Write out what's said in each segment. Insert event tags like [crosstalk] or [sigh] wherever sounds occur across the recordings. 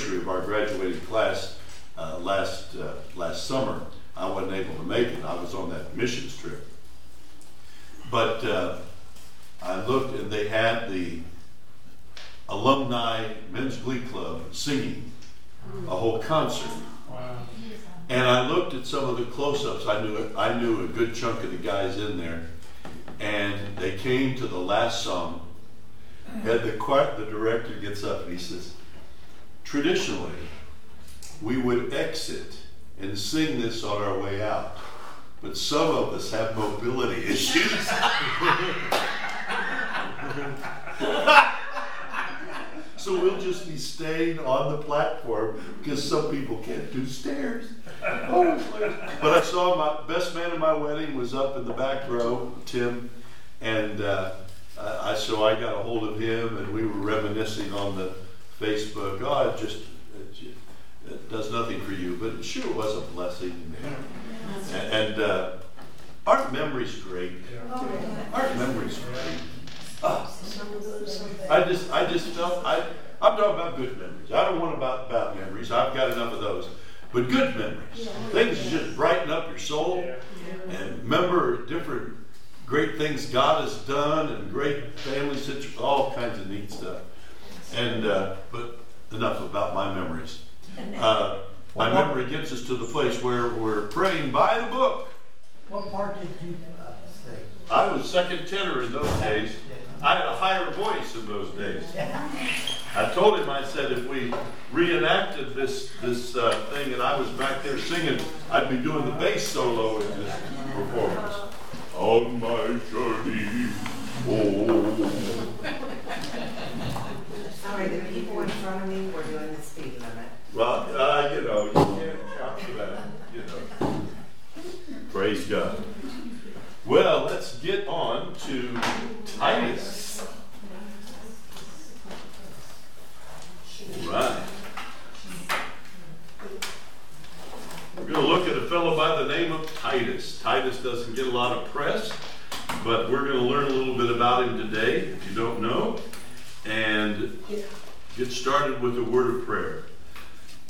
anniversary of our graduating class uh, last uh, last summer. I wasn't able to make it. I was on that missions trip. But uh, I looked and they had the alumni men's glee club singing a whole concert. And I looked at some of the close-ups. I knew I knew a good chunk of the guys in there, and they came to the last song. And the choir, the director gets up and he says, "Traditionally, we would exit and sing this on our way out, but some of us have mobility issues." [laughs] So we'll just be staying on the platform because some people can't do stairs. But I saw my best man at my wedding was up in the back row, Tim, and uh, I so I got a hold of him and we were reminiscing on the Facebook. Oh, it just it, it does nothing for you, but it sure was a blessing. And, and uh, aren't memories great? Aren't memories great? Ah. I just, I just felt, I, I'm talking about good memories. I don't want about bad memories. I've got enough of those. But good memories, things that just brighten up your soul, and remember different great things God has done, and great family situations, all kinds of neat stuff. And uh, but enough about my memories. [laughs] Uh, my memory gets us to the place where we're praying by the book. What part did you uh, say? I was second tenor in those days. I had a higher voice in those days. [laughs] I told him, I said, if we reenacted this this uh, thing and I was back there singing, I'd be doing the bass solo in this performance. On my journey, oh. Sorry, the people in front of me were doing the speed limit. Well, uh, you know, you can't count for that, you know. Praise God. Well, let's get on to Titus. All right. We're going to look at a fellow by the name of Titus. Titus doesn't get a lot of press, but we're going to learn a little bit about him today, if you don't know, and get started with a word of prayer.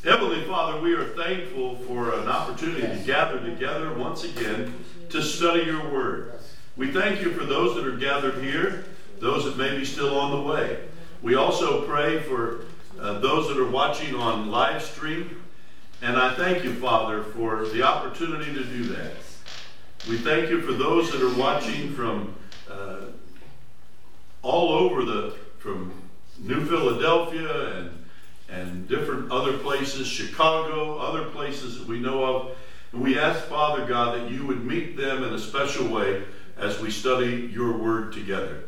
Heavenly Father, we are thankful for an opportunity to gather together once again to study your word. We thank you for those that are gathered here, those that may be still on the way. We also pray for uh, those that are watching on live stream, and I thank you, Father, for the opportunity to do that. We thank you for those that are watching from uh, all over the from New Philadelphia and and different other places, Chicago, other places that we know of. And we ask, Father God, that you would meet them in a special way as we study your word together.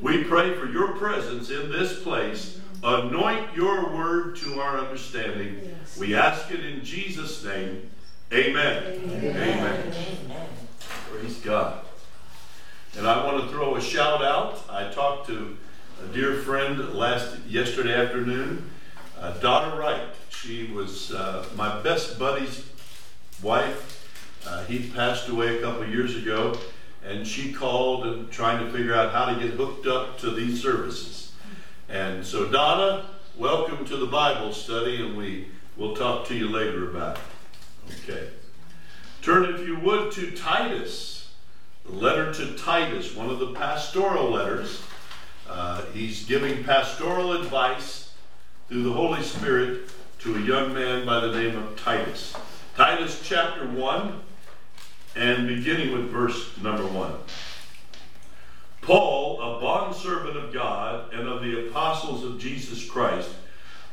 We pray for your presence in this place. Anoint your word to our understanding. We ask it in Jesus' name. Amen. Amen. Praise God. And I want to throw a shout out. I talked to a dear friend last yesterday afternoon, uh, Donna Wright. She was uh, my best buddy's wife. Uh, he passed away a couple years ago, and she called and trying to figure out how to get hooked up to these services. And so, Donna, welcome to the Bible study, and we will talk to you later about it. Okay. Turn, if you would, to Titus, the letter to Titus, one of the pastoral letters. Uh, he's giving pastoral advice through the Holy Spirit to a young man by the name of Titus. Titus chapter 1, and beginning with verse number 1. Paul, a bondservant of God and of the apostles of Jesus Christ,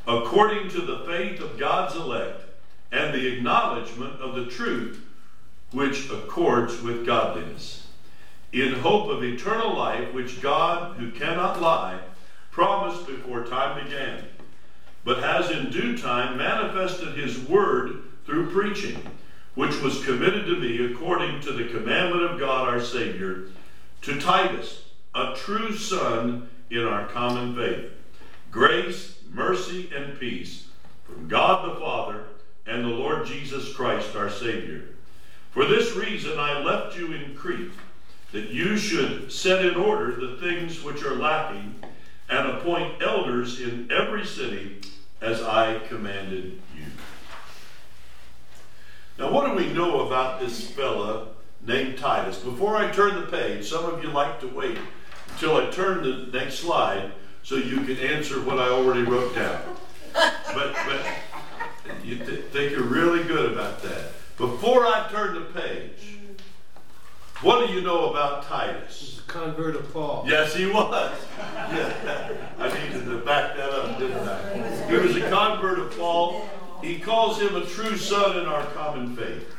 according to the faith of God's elect and the acknowledgement of the truth which accords with godliness, in hope of eternal life, which God, who cannot lie, promised before time began, but has in due time manifested his word through preaching, which was committed to me according to the commandment of God our Savior, to Titus, a true son in our common faith. Grace, mercy, and peace from God the Father and the Lord Jesus Christ our Savior. For this reason I left you in Crete, that you should set in order the things which are lacking, and appoint elders in every city, as I commanded you. Now, what do we know about this fella named Titus? Before I turn the page, some of you like to wait until I turn the next slide so you can answer what I already wrote down. But, but you th- think you're really good about that. Before I turn the page, what do you know about Titus? He's a convert of Paul. Yes, he was. [laughs] Yeah. I needed to back that up, didn't I? He was a convert of Paul. He calls him a true son in our common faith.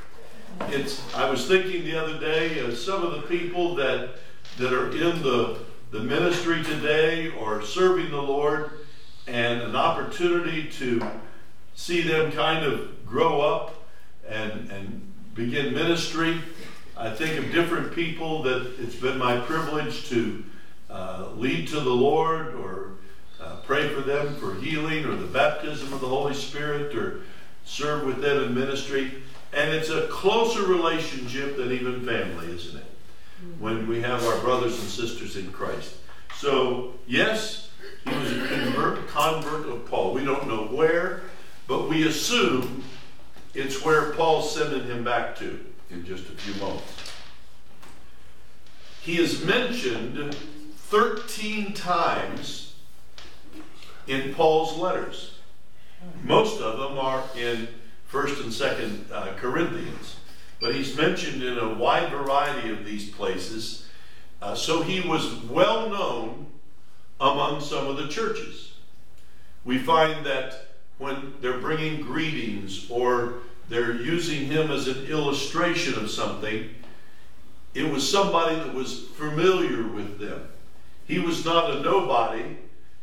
It's. I was thinking the other day, uh, some of the people that that are in the the ministry today or serving the Lord, and an opportunity to see them kind of grow up and, and begin ministry. I think of different people that it's been my privilege to uh, lead to the Lord or uh, pray for them for healing or the baptism of the Holy Spirit or serve with them in ministry. And it's a closer relationship than even family, isn't it? When we have our brothers and sisters in Christ. So, yes, he was a convert, convert of Paul. We don't know where, but we assume it's where Paul sending him back to in just a few moments. He is mentioned 13 times in Paul's letters. Most of them are in 1st and 2nd uh, Corinthians, but he's mentioned in a wide variety of these places. Uh, so he was well known among some of the churches. We find that when they're bringing greetings or they're using him as an illustration of something, it was somebody that was familiar with them. He was not a nobody.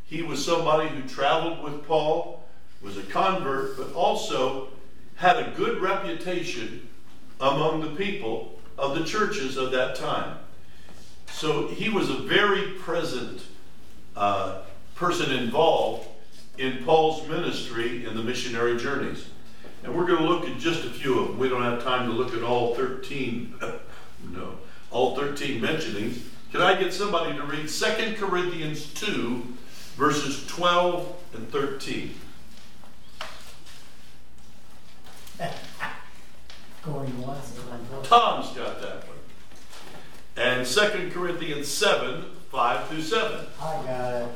He was somebody who traveled with Paul, was a convert, but also had a good reputation among the people of the churches of that time. So he was a very present uh, person involved in Paul's ministry in the missionary journeys. And we're going to look at just a few of them. We don't have time to look at all 13, [laughs] no, all 13 mentionings. Can I get somebody to read 2 Corinthians 2, verses 12 and 13? [laughs] Going once and going twice. Tom's got that one. And 2 Corinthians 7, 5 through 7. I got it.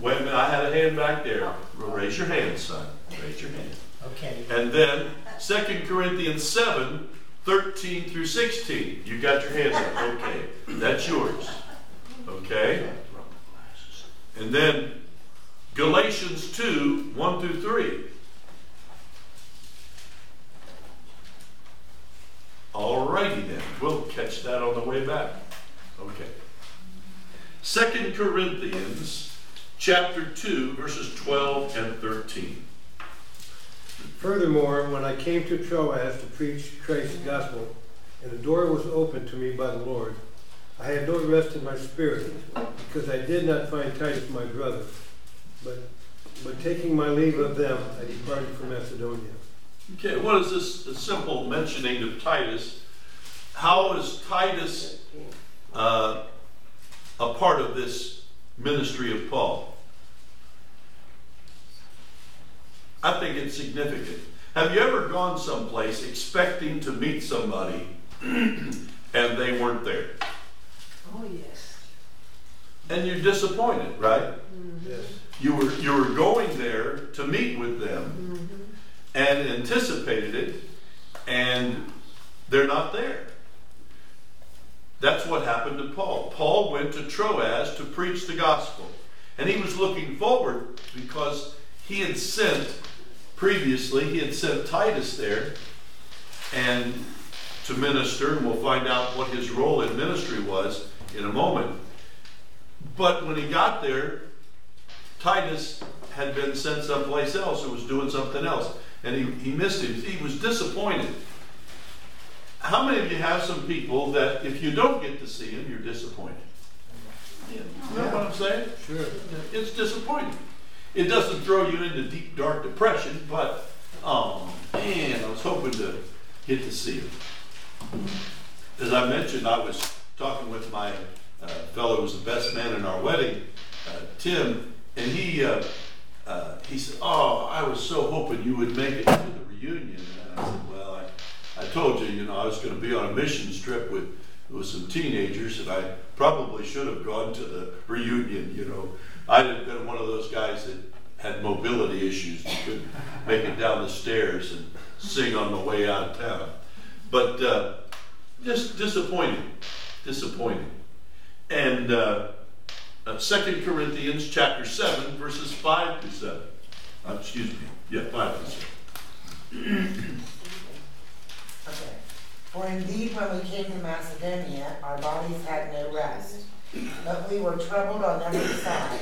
Wait a minute, I had a hand back there. Raise your hand, son. Raise your hand. Okay. And then 2 Corinthians 7, 13 through 16. You got your hands up. Okay. That's yours. Okay? And then Galatians 2, 1 through 3. Alrighty then. We'll catch that on the way back. Okay. 2 Corinthians chapter 2, verses 12 and 13. Furthermore, when I came to Troas to preach Christ's gospel, and the door was opened to me by the Lord, I had no rest in my spirit, because I did not find Titus my brother. But, but taking my leave of them, I departed for Macedonia. Okay, what is this simple mentioning of Titus? How is Titus uh, a part of this ministry of Paul? I think it's significant. Have you ever gone someplace expecting to meet somebody [clears throat] and they weren't there? Oh, yes. And you're disappointed, right? Mm-hmm. Yes. You were you were going there to meet with them mm-hmm. and anticipated it, and they're not there. That's what happened to Paul. Paul went to Troas to preach the gospel. And he was looking forward because he had sent previously, he had sent Titus there and to minister, and we'll find out what his role in ministry was in a moment. But when he got there, Titus had been sent someplace else and was doing something else. And he, he missed him. He was disappointed. How many of you have some people that if you don't get to see them, you're disappointed? You know what I'm saying? Sure. It's disappointing. It doesn't throw you into deep, dark depression, but, oh man, I was hoping to get to see him. As I mentioned, I was talking with my uh, fellow who was the best man in our wedding, uh, Tim, and he uh, uh, he said, "Oh, I was so hoping you would make it to the reunion." And I said, "Well, I, I told you, you know, I was going to be on a missions trip with with some teenagers, and I probably should have gone to the reunion. You know, I'd have been one of those guys that had mobility issues and couldn't make it down the stairs and sing on the way out of town. But uh, just disappointing, disappointing. And uh, uh, 2 Corinthians chapter 7, verses 5 to 7. Uh, excuse me. Yeah, 5 to 7. Okay. For indeed, when we came to Macedonia, our bodies had no rest, but we were troubled on every side.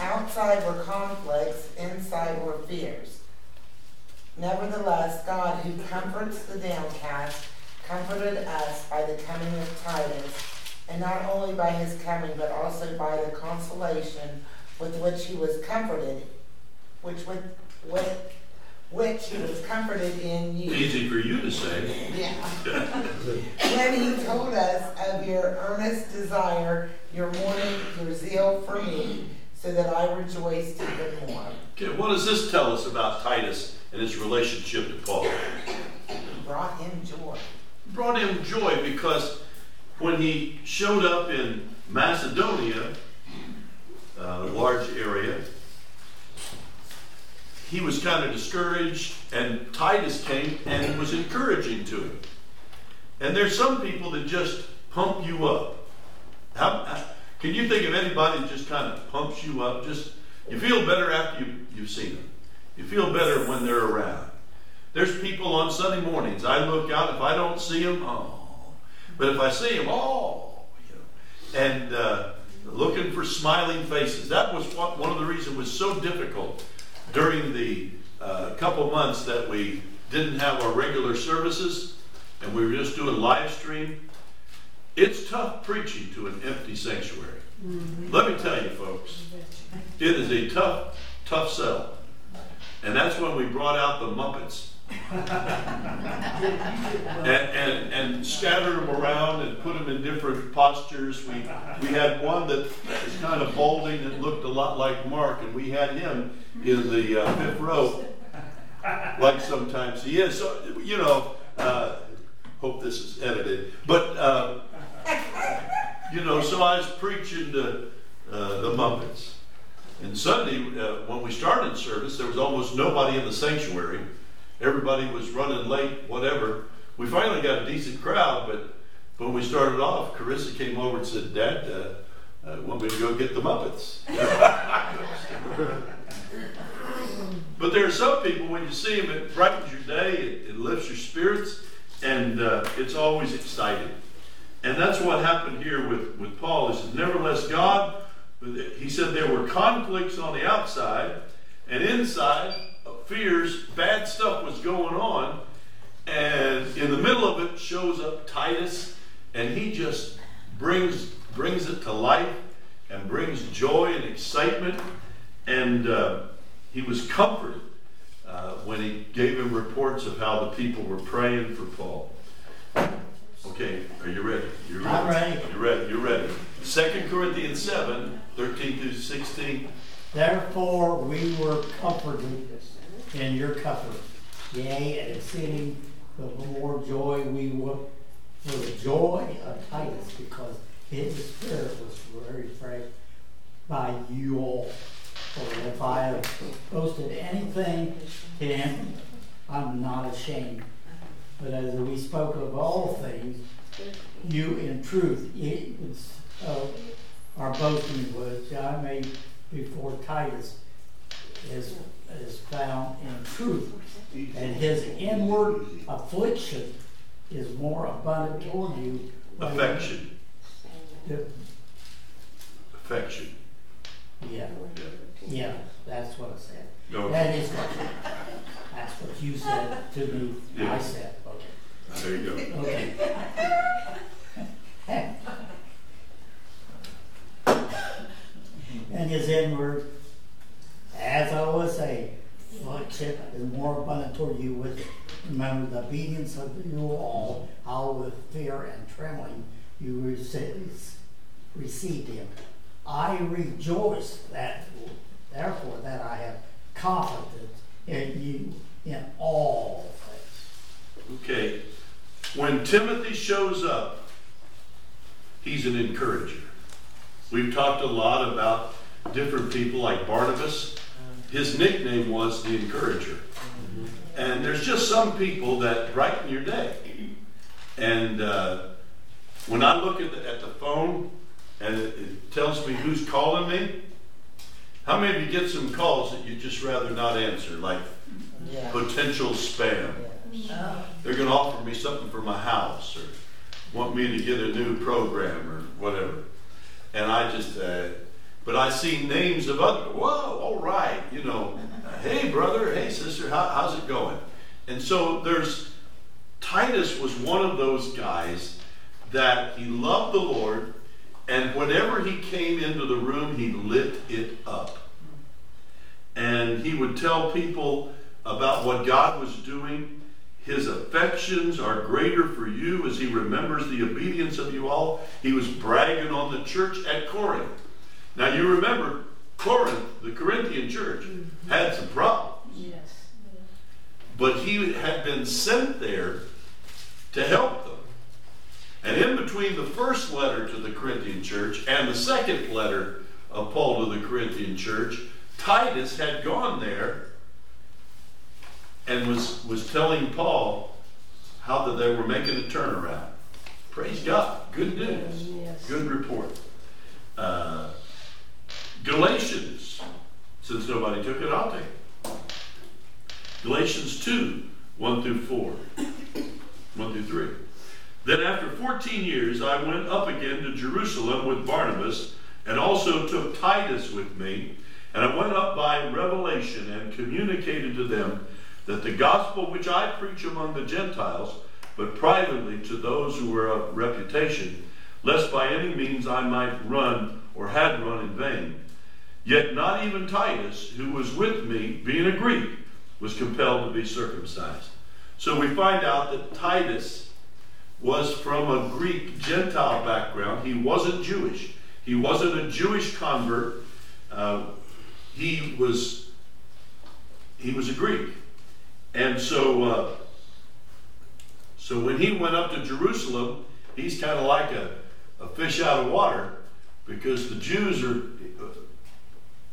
Outside were conflicts, inside were fears. Nevertheless, God, who comforts the downcast, comforted us by the coming of Titus, and not only by his coming, but also by the consolation with which he was comforted, which with, with which he was comforted in you. Easy for you to say. Yeah. [laughs] when he told us of your earnest desire, your mourning, your zeal for me, so that I rejoiced even more. Okay, what does this tell us about Titus and his relationship to Paul? He brought him joy. brought him joy because when he showed up in Macedonia, uh, a large area, he was kind of discouraged, and Titus came and was encouraging to him. And there's some people that just pump you up. How, can you think of anybody that just kind of pumps you up? Just you feel better after you, you've seen them. You feel better when they're around. There's people on Sunday mornings. I look out. If I don't see them, oh. But if I see them, oh. You know. And uh, looking for smiling faces. That was what, one of the reasons was so difficult during the uh, couple months that we didn't have our regular services and we were just doing live stream. It's tough preaching to an empty sanctuary. Let me tell you, folks, it is a tough, tough sell. And that's when we brought out the Muppets [laughs] and, and, and scattered them around and put them in different postures. We, we had one that was kind of balding and looked a lot like Mark, and we had him in the uh, fifth row, like sometimes he is. So, you know, uh, hope this is edited. But, uh, [laughs] you know, so I was preaching to uh, the Muppets. And Sunday, uh, when we started service, there was almost nobody in the sanctuary. Everybody was running late, whatever. We finally got a decent crowd, but when we started off, Carissa came over and said, Dad, uh, uh, want me to go get the Muppets? [laughs] but there are some people, when you see them, it brightens your day, it, it lifts your spirits, and uh, it's always exciting. And that's what happened here with, with Paul. He Nevertheless, God, he said there were conflicts on the outside, and inside, fears, bad stuff was going on. And in the middle of it shows up Titus, and he just brings, brings it to life and brings joy and excitement. And uh, he was comforted uh, when he gave him reports of how the people were praying for Paul. Okay, are you ready? You ready? I'm ready. You're ready. You're ready. Second Corinthians 7, 13 through 16. Therefore we were comforted in your comfort. Yea, and exceeding the more joy we were for the joy of Titus, because his spirit was very refreshed by you all. For if I have boasted anything to him, I'm not ashamed. But as we spoke of all things, you in truth, it was, uh, our boasting which I made before Titus is, is found in truth. And his inward affliction is more abundant toward you. Affection. The- Affection. Yeah, yeah, that's what I said. Go. That is what, that's what you said to me, Yeah. I said. Ah, there you go. Okay. [laughs] And his inward, as I was saying, affliction is more abundant toward you with, remember the obedience of you all, how with fear and trembling you received, received him. I rejoice that, therefore, that I have confidence in you in all things. Okay. When Timothy shows up, he's an encourager. We've talked a lot about different people like Barnabas. His nickname was the encourager. And there's just some people that brighten your day. And uh, when I look at the, at the phone and it, it tells me who's calling me, how many of you get some calls that you just rather not answer, like Yeah. potential spam? They're going to offer me something for my house or want me to get a new program or whatever. And I just, uh, but I see names of other, whoa, all right, you know, hey brother, hey sister, how, how's it going? And so there's, Titus was one of those guys that he loved the Lord, and whenever he came into the room, he lit it up. And he would tell people about what God was doing. His affections are greater for you as he remembers the obedience of you all. He was bragging on the church at Corinth. Now you remember, Corinth, the Corinthian church, had some problems. Yes. But he had been sent there to help them. And in between the first letter to the Corinthian church and the second letter of Paul to the Corinthian church, Titus had gone there and was, was telling Paul how that they were making a turnaround. Praise God. Good news. Yes. Good report. Uh, Galatians, since nobody took it, I'll take it. Galatians 2, 1 through 4. 1 through 3. Then after 14 years I went up again to Jerusalem with Barnabas, and also took Titus with me. And I went up by revelation and communicated to them that the gospel which I preach among the Gentiles, but privately to those who were of reputation, lest by any means I might run or had run in vain. Yet not even Titus, who was with me, being a Greek, was compelled to be circumcised. So we find out that Titus was from a Greek Gentile background. He wasn't Jewish. He wasn't a Jewish convert. Uh, he was he was a Greek, and so uh, so when he went up to Jerusalem, he's kind of like a, a fish out of water because the Jews are uh,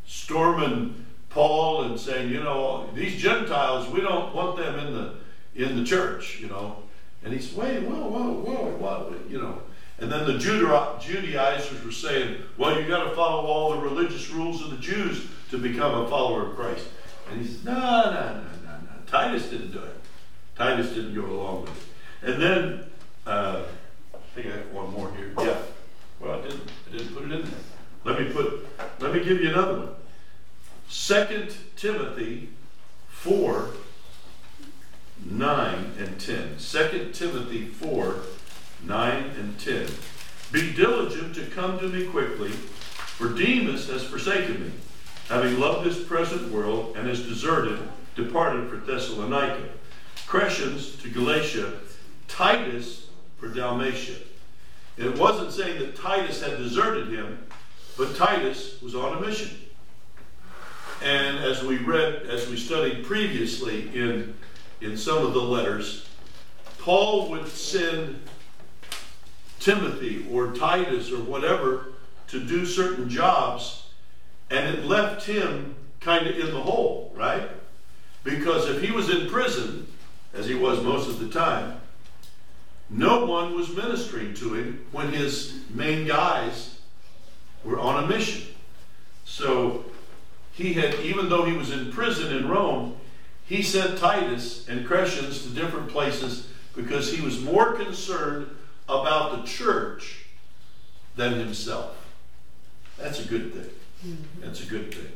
storming Paul and saying, you know, these Gentiles, we don't want them in the in the church, you know. And he said, wait, whoa, whoa, whoa, what, you know. And then the Judaizers were saying, well, you got to follow all the religious rules of the Jews to become a follower of Christ. And he no, no, no, no. Titus didn't do it. Titus didn't go along with it. And then, uh, I think I have one more here. Yeah. Well, I didn't, I didn't put it in there. Let me put, let me give you another one. Second Timothy 4, 9 and 10. 2 Timothy 4, 9 and 10. Be diligent to come to me quickly, for Demas has forsaken me, having loved this present world, and has deserted, departed for Thessalonica. Crescens to Galatia, Titus for Dalmatia. And it wasn't saying that Titus had deserted him, but Titus was on a mission. And as we read, as we studied previously in, in some of the letters, Paul would send Timothy or Titus or whatever to do certain jobs, and it left him kind of in the hole, right? Because if he was in prison, as he was most of the time, no one was ministering to him when his main guys were on a mission. So he had, even though he was in prison in Rome, he sent Titus and Crescens to different places because he was more concerned about the church than himself. That's a good thing. Mm-hmm. That's a good thing.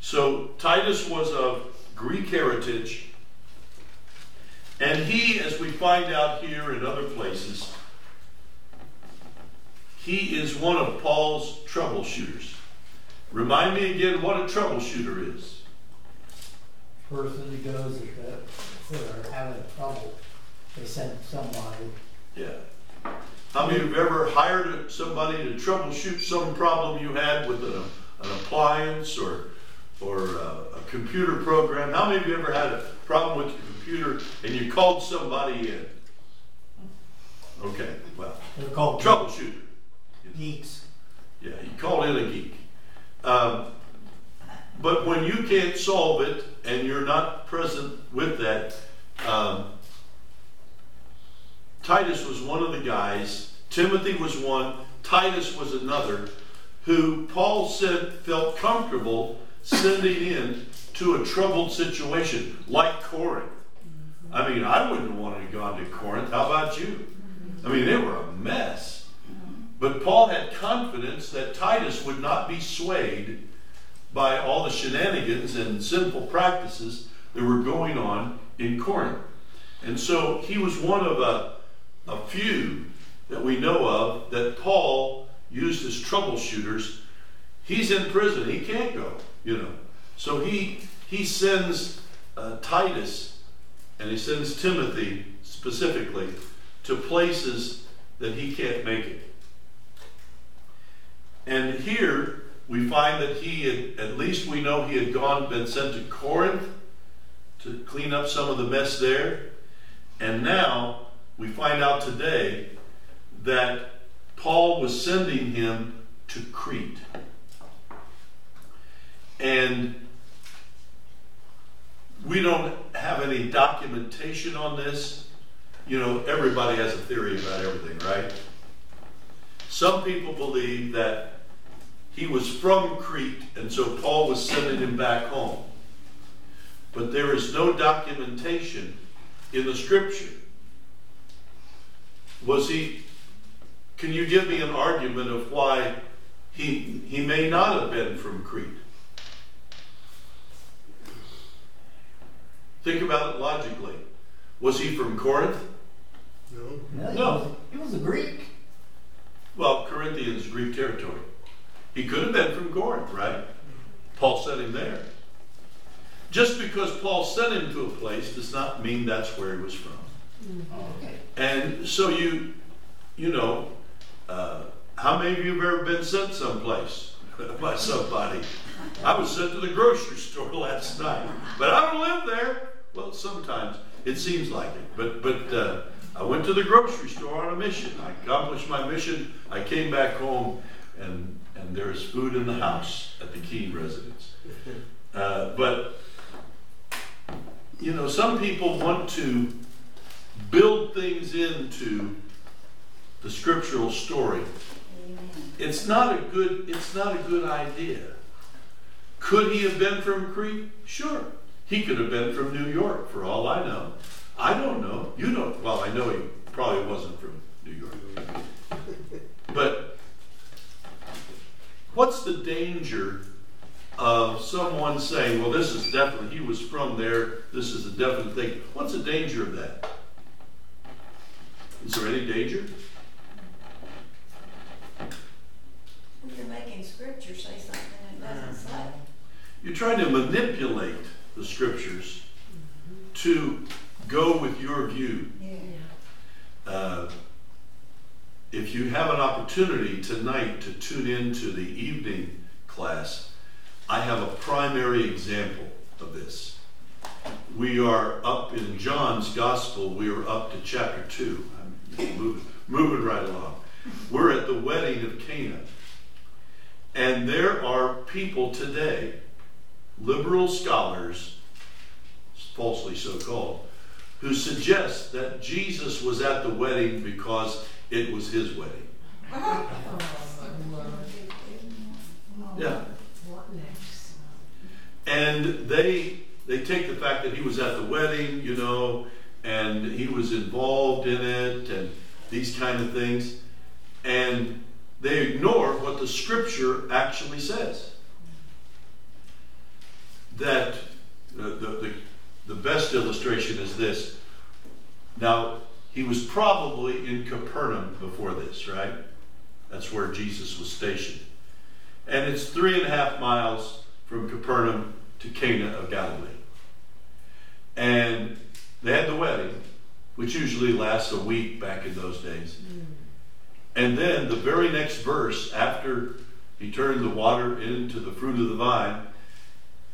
So Titus was of Greek heritage, and he, as we find out here in other places, he is one of Paul's troubleshooters. Remind me again what a troubleshooter is. Person who goes if the- if they're having trouble, they send somebody. Yeah. How many of you have ever hired somebody to troubleshoot some problem you had with an, an appliance or, or a, a computer program? How many of you ever had a problem with your computer and you called somebody in? Okay, well, They're called troubleshooter. geeks. Yeah, you called in a geek. Um, but when you can't solve it and you're not present with that, um, Titus was one of the guys, Timothy was one, Titus was another, who Paul said felt comfortable sending in to a troubled situation like Corinth. I mean, I wouldn't wanted to go on to Corinth. How about you? I mean, they were a mess. But Paul had confidence that Titus would not be swayed by all the shenanigans and sinful practices that were going on in Corinth. And so he was one of a, a few that we know of that Paul used as troubleshooters. He's in prison, he can't go, you know. So he, he sends uh, Titus and he sends Timothy specifically to places that he can't make it. And here we find that he had, at least we know he had gone, been sent to Corinth to clean up some of the mess there. And now we find out today that Paul was sending him to Crete. And we don't have any documentation on this. You know, everybody has a theory about everything, right? Some people believe that he was from Crete, and so Paul was sending him back home. But there is no documentation in the scripture. Was he, can you give me an argument of why he, he may not have been from Crete? Think about it logically. Was he from Corinth? No. No, he No. was- He was a Greek. Well, Corinthians, Greek territory. He could have been from Corinth, right? Paul sent him there. Just because Paul sent him to a place does not mean that's where he was from. Okay. And so you, you know, uh, how many of you have ever been sent someplace [laughs] by somebody? I was sent to the grocery store [laughs] last night, but I don't live there. Well, sometimes it seems like it, but but uh, I went to the grocery store on a mission. I accomplished my mission. I came back home, and and there is food in the house at the Keene residence. Uh, but you know, some people want to build things into the scriptural story. It's not a good it's not a good idea. Could he have been from Crete? Sure. He could have been from New York, for all I know. I don't know. You don't. Well, I know he probably wasn't from New York. But what's the danger of someone saying, well, this is definitely, he was from there, this is a definite thing? What's the danger of that? Is there any danger? You're making scripture say something it doesn't say. Mm-hmm. You're trying to manipulate the scriptures to go with your view. Uh, if you have an opportunity tonight to tune into the evening class, I have a primary example of this. We are up in John's Gospel, we are up to chapter 2. I'm moving, moving right along. We're at the wedding of Cana. And there are people today, liberal scholars, falsely so called, who suggest that Jesus was at the wedding because it was his wedding. [laughs] Yeah. And they they take the fact that he was at the wedding, you know, and he was involved in it and these kind of things, and they ignore what the scripture actually says. That the, the, the, best illustration is this. Now, he was probably in Capernaum before this, right? That's where Jesus was stationed. And it's three and a half miles from Capernaum to Cana of Galilee. And they had the wedding, which usually lasts a week back in those days. Hmm. And then the very next verse, after he turned the water into the fruit of the vine,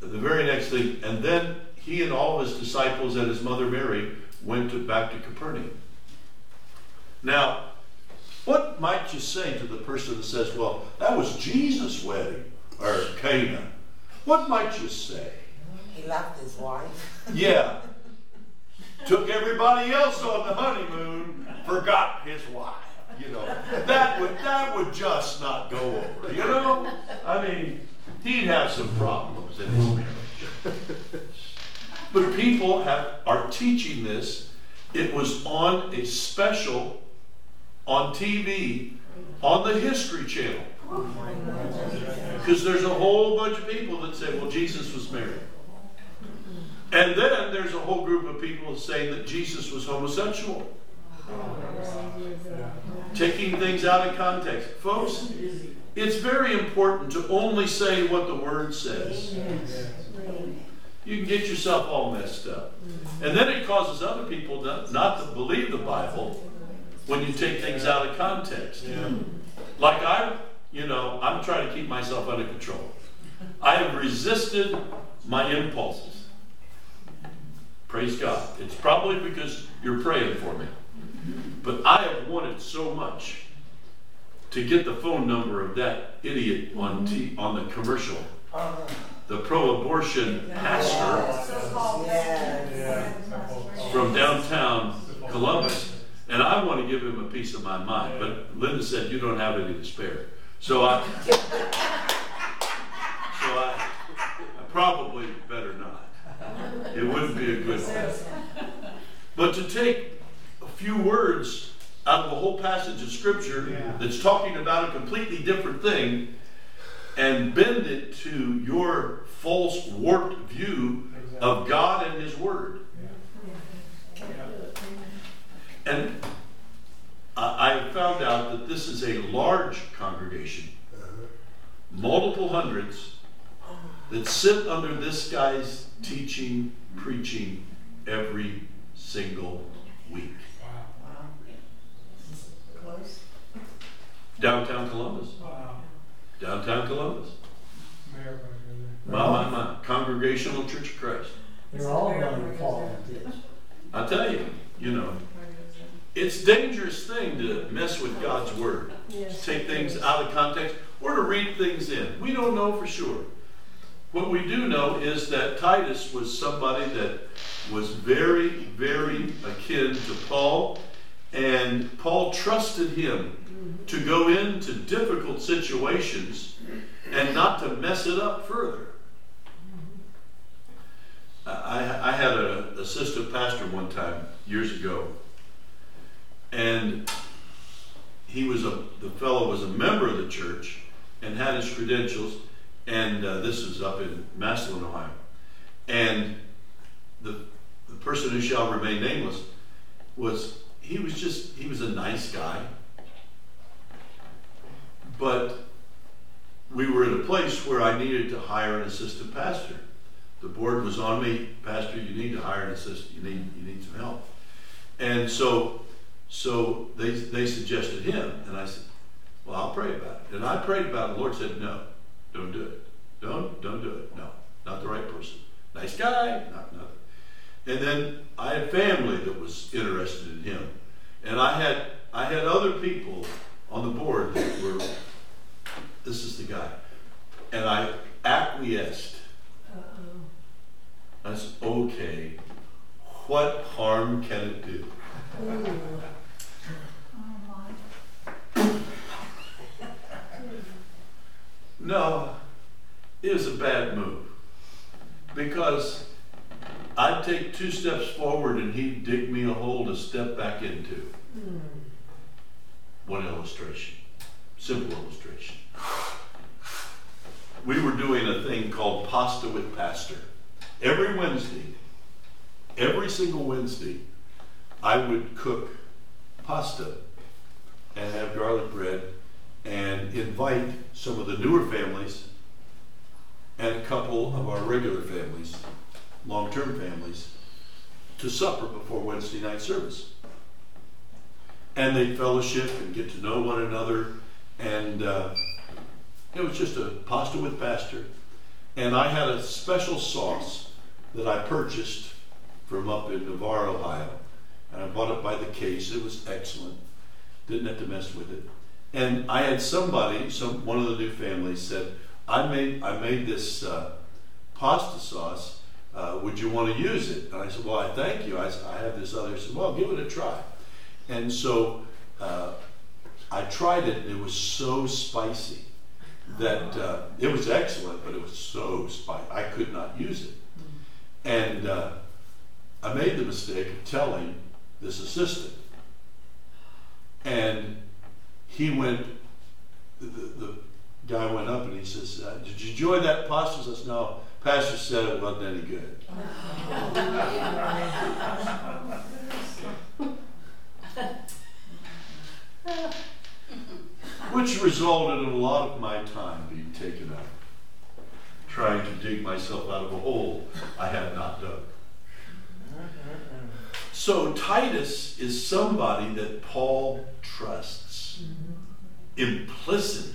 the very next thing, and then he and all his disciples and his mother Mary went to, back to Capernaum. Now, what might you say to the person that says, well, that was Jesus' wedding, or Cana? What might you say? He left his wife. [laughs] Yeah. Took everybody else on the honeymoon, forgot his wife. You know, that would that would just not go over. You know, I mean, he'd have some problems in his marriage. But people have are teaching this. It was on a special on TV on the History Channel. Because there's a whole bunch of people that say, well, Jesus was married. And then there's a whole group of people saying that Jesus was homosexual. Taking things out of context. Folks, it's very important to only say what the Word says. You can get yourself all messed up. And then it causes other people not, to believe the Bible when you take things out of context. Like I, you know, I'm trying to keep myself under control. I have resisted my impulses. Praise God. It's probably because you're praying for me. But I have wanted so much to get the phone number of that idiot on T, on the commercial, the pro-abortion pastor from downtown Columbus, and I want to give him a piece of my mind. But Linda said you don't have any to spare, so I, so I, I probably better not. It wouldn't be a good thing. But to take a few words out of a whole passage of scripture Yeah. that's talking about a completely different thing and bend it to your false, warped view of God and His Word. And I I found out that this is a large congregation, uh-huh. multiple hundreds, that sit under this guy's teaching, preaching every single week. Close. Downtown Columbus. Oh, Downtown Columbus. My, my, my. Congregational Church of Christ. They're all going to fall in ditch. I tell you, you know, it's a dangerous thing to mess with God's Word. To take things out of context or to read things in. We don't know for sure. What we do know is that Titus was somebody that was very, very akin to Paul, and Paul trusted him to go into difficult situations and not to mess it up further. I, I had an assistant pastor one time years ago, and he was a the fellow was a member of the church and had his credentials, and uh, this is up in Massillon, Ohio, and the the person who shall remain nameless was he was just he was a nice guy, but we were in a place where I needed to hire an assistant pastor. The board was on me, Pastor, you need to hire an assistant, you need, you need some help. And so, so they, they suggested him, and I said, well, I'll pray about it. And I prayed about it, the Lord said, no, don't do it. Don't, don't do it. No, not the right person. Nice guy, not, not. And then I had family that was interested in him. And I had, I had other people on the board that were, this is the guy. And I acquiesced. Uh-oh. I said, okay, what harm can it do? No, it was a bad move. Because I'd take two steps forward and he'd dig me a hole to step back into. Hmm. One illustration, simple illustration. We were doing a thing called Pasta with Pastor. Every Wednesday, every single Wednesday, I would cook pasta and have garlic bread and invite some of the newer families and a couple of our regular families, long term families, to supper before Wednesday night service. And they'd fellowship and get to know one another. And uh, it was just a pasta with pastor. And I had a special sauce that I purchased from up in Navarre, Ohio. And I bought it by the case. It was excellent. Didn't have to mess with it. And I had somebody, some one of the new families said, I made I made this uh, pasta sauce. Uh, would you want to use it? And I said, Well, I thank you. I, I have this other. He said, Well, give it a try. And so uh, I tried it, and it was so spicy that uh, it was excellent, but it was so spicy. I could not use it. And uh, I made the mistake of telling this assistant. And he went, the, the, the guy went up and he says, uh, Did you enjoy that pasta? I says, No, Pastor said it wasn't any good. Which resulted in a lot of my time being taken up, trying to dig myself out of a hole I had not dug. So Titus is somebody that Paul trusts implicitly.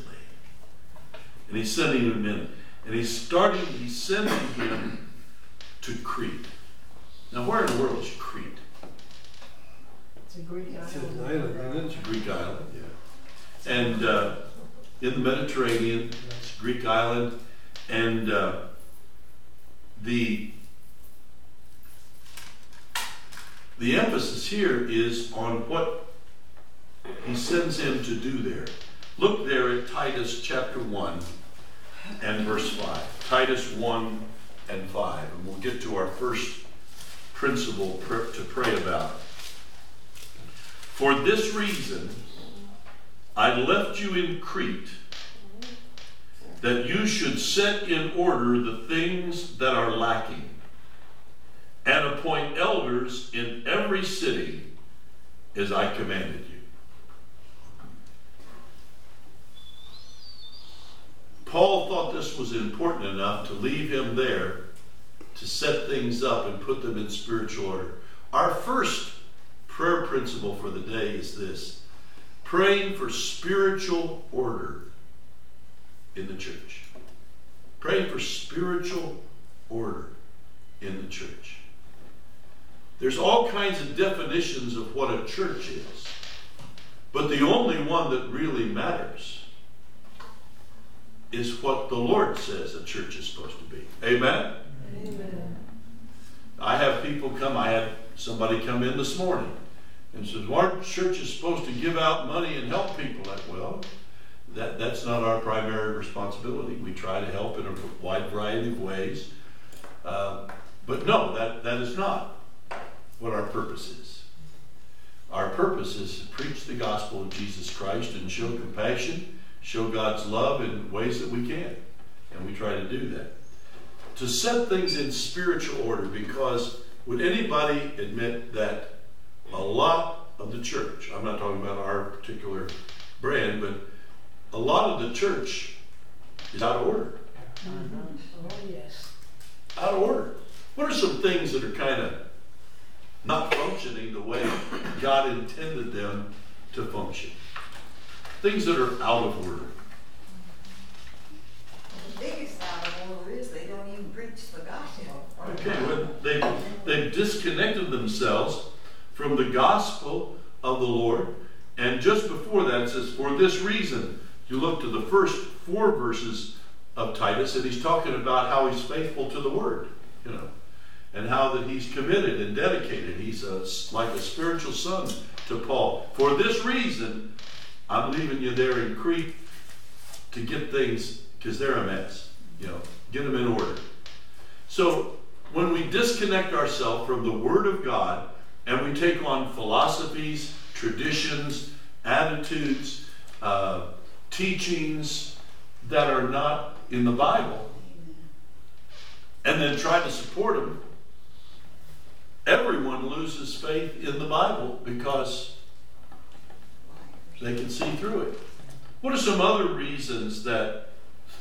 And he's sending him in. And he's starting, he's sending him to Crete. Now, where in the world is Crete? It's a Greek It's an island. island, isn't it? It's a Greek island, yeah. And uh, in the Mediterranean, it's a Greek island. And uh, the the emphasis here is on what he sends him to do there. Look there at Titus chapter 1 and verse 5. Titus 1 and 5. And we'll get to our first principle pr- to pray about. For this reason, I left you in Crete, that you should set in order the things that are lacking, and appoint elders in every city as I commanded you. Paul thought this was important enough to leave him there to set things up and put them in spiritual order. Our first prayer principle for the day is this praying for spiritual order in the church. Praying for spiritual order in the church. There's all kinds of definitions of what a church is, but the only one that really matters is what the Lord says a church is supposed to be. Amen? Amen. I have people come, I had somebody come in this morning and says, well, aren't churches supposed to give out money and help people? Like, well, that, that's not our primary responsibility. We try to help in a wide variety of ways. Uh, but no, that, that is not what our purpose is. Our purpose is to preach the gospel of Jesus Christ and show compassion, show God's love in ways that we can. And we try to do that. To set things in spiritual order because would anybody admit that a lot of the church, I'm not talking about our particular brand, but a lot of the church is out of order. Oh, yes. Out of order. What are some things that are kind of not functioning the way God intended them to function? Things that are out of order. The biggest out of order is they don't even preach the gospel. Okay, well, they, they've disconnected themselves from the gospel of the Lord. And just before that, it says, For this reason, you look to the first four verses of Titus, and he's talking about how he's faithful to the word, you know, and how that he's committed and dedicated. He's a, like a spiritual son to Paul. For this reason, I'm leaving you there in Crete to get things, because they're a mess, you know, get them in order. So when we disconnect ourselves from the Word of God and we take on philosophies, traditions, attitudes, uh, teachings that are not in the Bible, and then try to support them, everyone loses faith in the Bible because they can see through it. What are some other reasons that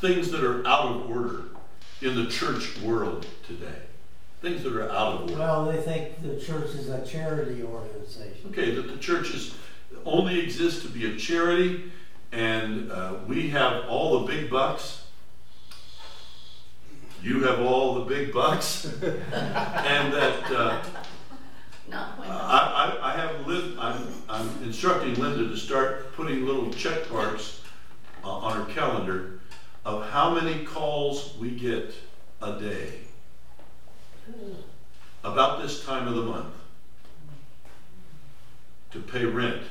things that are out of order in the church world today? Things that are out of order. Well, they think the church is a charity organization. Okay, that the churches only exist to be a charity, and uh, we have all the big bucks. You have all the big bucks, [laughs] and that uh, Not when. I, I, I have Lin, I'm, I'm instructing Linda to start putting little check marks uh, on her calendar of how many calls we get a day about this time of the month to pay rent,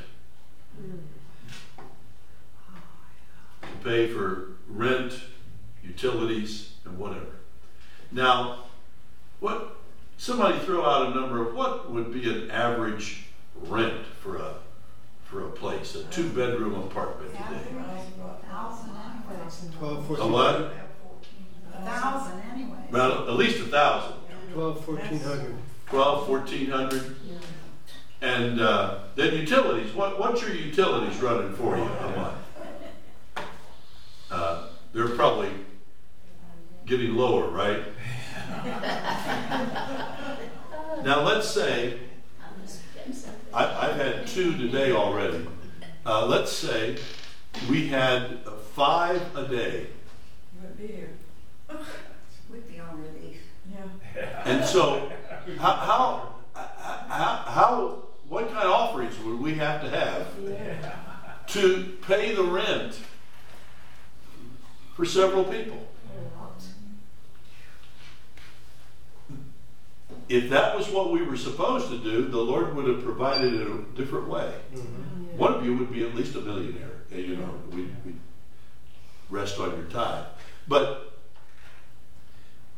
to pay for rent, utilities, and whatever. Now, what somebody throw out a number of what would be an average rent for a for a place, a two bedroom apartment today? Thousand anyway. A what? A thousand anyway. Well, at least a thousand. Twelve, fourteen hundred. 12, 1400. And uh, then utilities. What, what's your utilities running for you a month? Uh, they're probably getting lower, right? [laughs] now let's say I, I've had two today already. Uh, let's say we had five a day, Would be here. We'd be on relief. Yeah. And so how, how, how, how, what kind of offerings would we have to have to pay the rent for several people? If that was what we were supposed to do, the Lord would have provided it a different way. Mm-hmm. One of you would be at least a millionaire, and, you know, we we rest on your tithe. But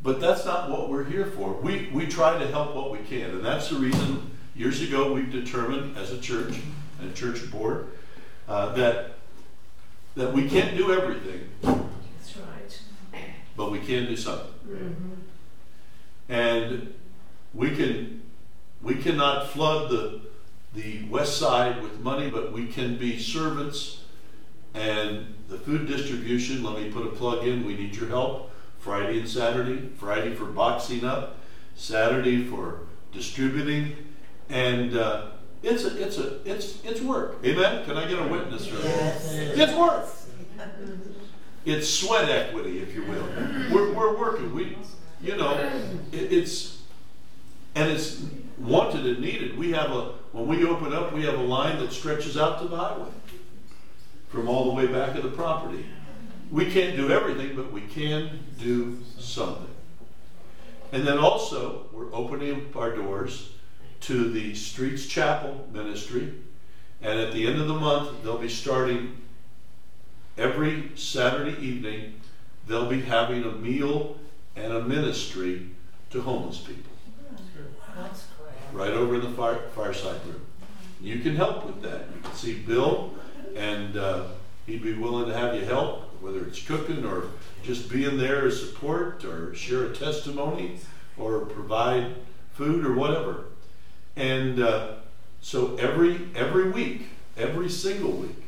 but that's not what we're here for. We we try to help what we can, and that's the reason years ago we determined as a church and a church board uh, that that we can't do everything, That's right. but we can do something. Mm-hmm. and we can we cannot flood the the west side with money, but we can be servants. And the food distribution, let me put a plug in. We need your help. Friday and Saturday. Friday for boxing up, Saturday for distributing, and uh, it's a it's a it's it's work. Amen. Can I get a witness for that? Yes. It's work. It's sweat equity, if you will. We're, we're working. We, you know, it, it's and it's wanted and needed. We have a when we open up, we have a line that stretches out to the highway from all the way back of the property. We can't do everything, but we can do something. And then also, we're opening up our doors to the Streets Chapel ministry. And at the end of the month, they'll be starting every Saturday evening, they'll be having a meal and a ministry to homeless people right over in the fire, fireside room. You can help with that. You can see Bill, and uh, he'd be willing to have you help, whether it's cooking or just being there as support or share a testimony or provide food or whatever. And uh, so every every week, every single week,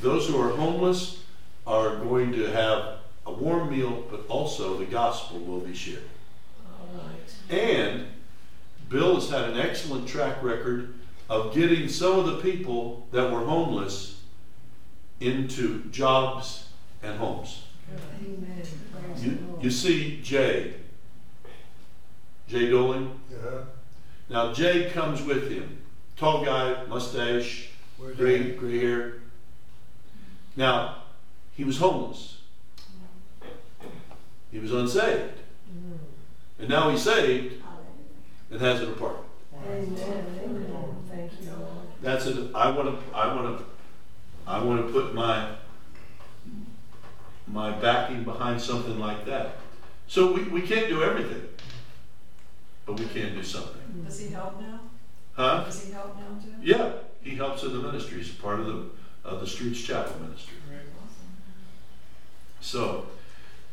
those who are homeless are going to have a warm meal, but also the gospel will be shared. Right. And Bill has had an excellent track record of getting some of the people that were homeless into jobs and homes. Amen. You, you see Jay, Jay Doling. Uh-huh. Now Jay comes with him, tall guy, mustache, Where's gray, that? gray hair. Now he was homeless. He was unsaved, Mm. and now he's saved and has an apartment. Amen, amen. Thank you, Lord. That's it. I want to. I want to. I want to put my my backing behind something like that. So we, we can't do everything, but we can do something. Does he help now? Huh? Does he help now too? Yeah, he helps in the ministry. He's part of the of the Streets Chapel ministry. Very awesome. So,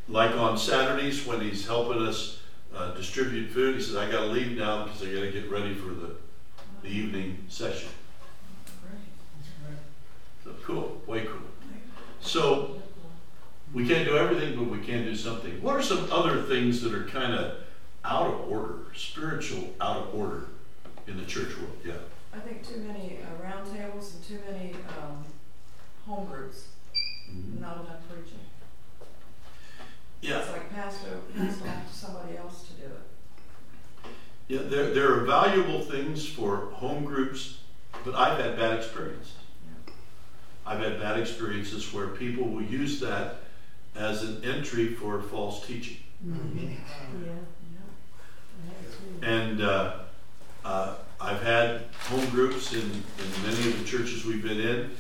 like on Saturdays when he's helping us uh, distribute food, he says, "I got to leave now because I got to get ready for the the evening session." So cool, way cool. So we can't do everything, but we can do something. What are some other things that are kind of out of order, spiritual out of order in the church world? Yeah. I think too many uh, roundtables and too many um, home groups, Mhm. not enough preaching. Yeah. It's like o- passed off to somebody else to do it. Yeah, there, there are valuable things for home groups, but I've had bad experiences. I've had bad experiences where people will use that as an entry for false teaching. Yeah. I have too. And uh, uh, I've had home groups in, in many of the churches we've been in,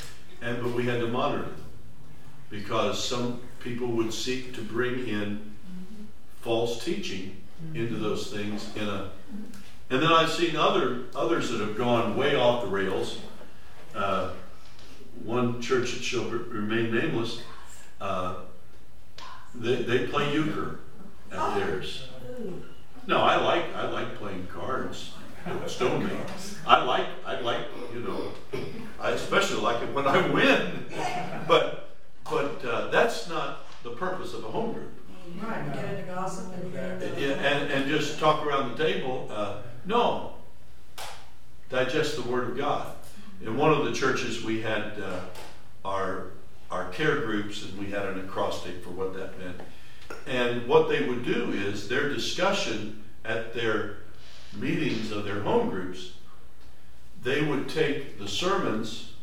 and but we had to monitor them because some people would seek to bring in false teaching into those things in a and then I've seen other others that have gone way off the rails. Uh, one church that shall re- remain nameless, uh, they, they play euchre at theirs. No, I like I like playing cards. Don't stone me. I like I like you know. I especially like it when I win. But but uh, that's not the purpose of a home group. Right, get into gossip and get into. Yeah, And and just talk around the table. Uh, no. Digest the Word of God. In one of the churches, we had uh, our our care groups, and we had an acrostic for what that meant. And what they would do is their discussion at their meetings of their home groups, they would take the sermons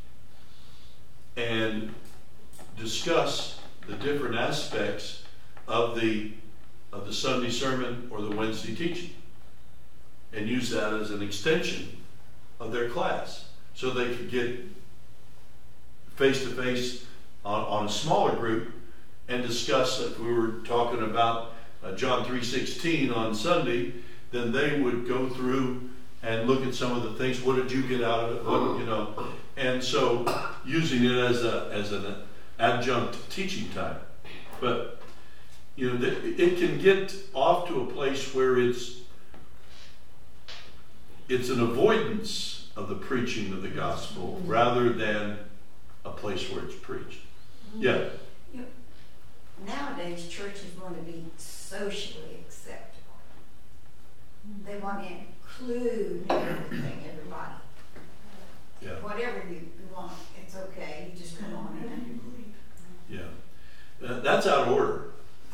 and discuss the different aspects of the of the Sunday sermon or the Wednesday teaching, and use that as an extension of their class, so they could get face to face on on a smaller group and discuss. If we were talking about uh, John three sixteen on Sunday, then they would go through and look at some of the things. What did you get out of it? What you know? And so using it as a as an adjunct teaching time, but you know, it can get off to a place where it's it's an avoidance of the preaching of the gospel rather than a place where it's preached. Yeah, Nowadays, churches want to be socially acceptable. They want to include everything, everybody. yeah, Whatever you you want, it's okay, you just come on in. yeah. Uh, that's out of order.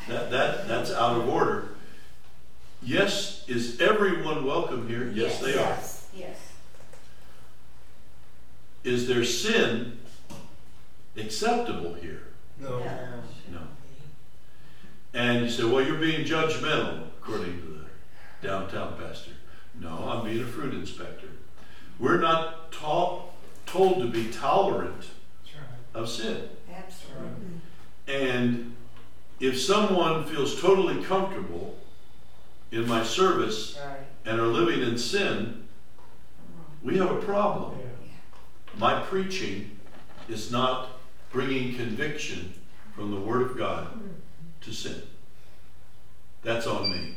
That that that's out of order. Yes, is everyone welcome here? Yes, they are. Yes, yes. Is there sin acceptable here? No. No. And you say, well, you're being judgmental, according to the downtown pastor. No, I'm being a fruit inspector. We're not taught, told to be tolerant of sin. Absolutely. And if someone feels totally comfortable in my service Right. and are living in sin, we have a problem. My preaching is not bringing conviction from the Word of God to sin. That's on me.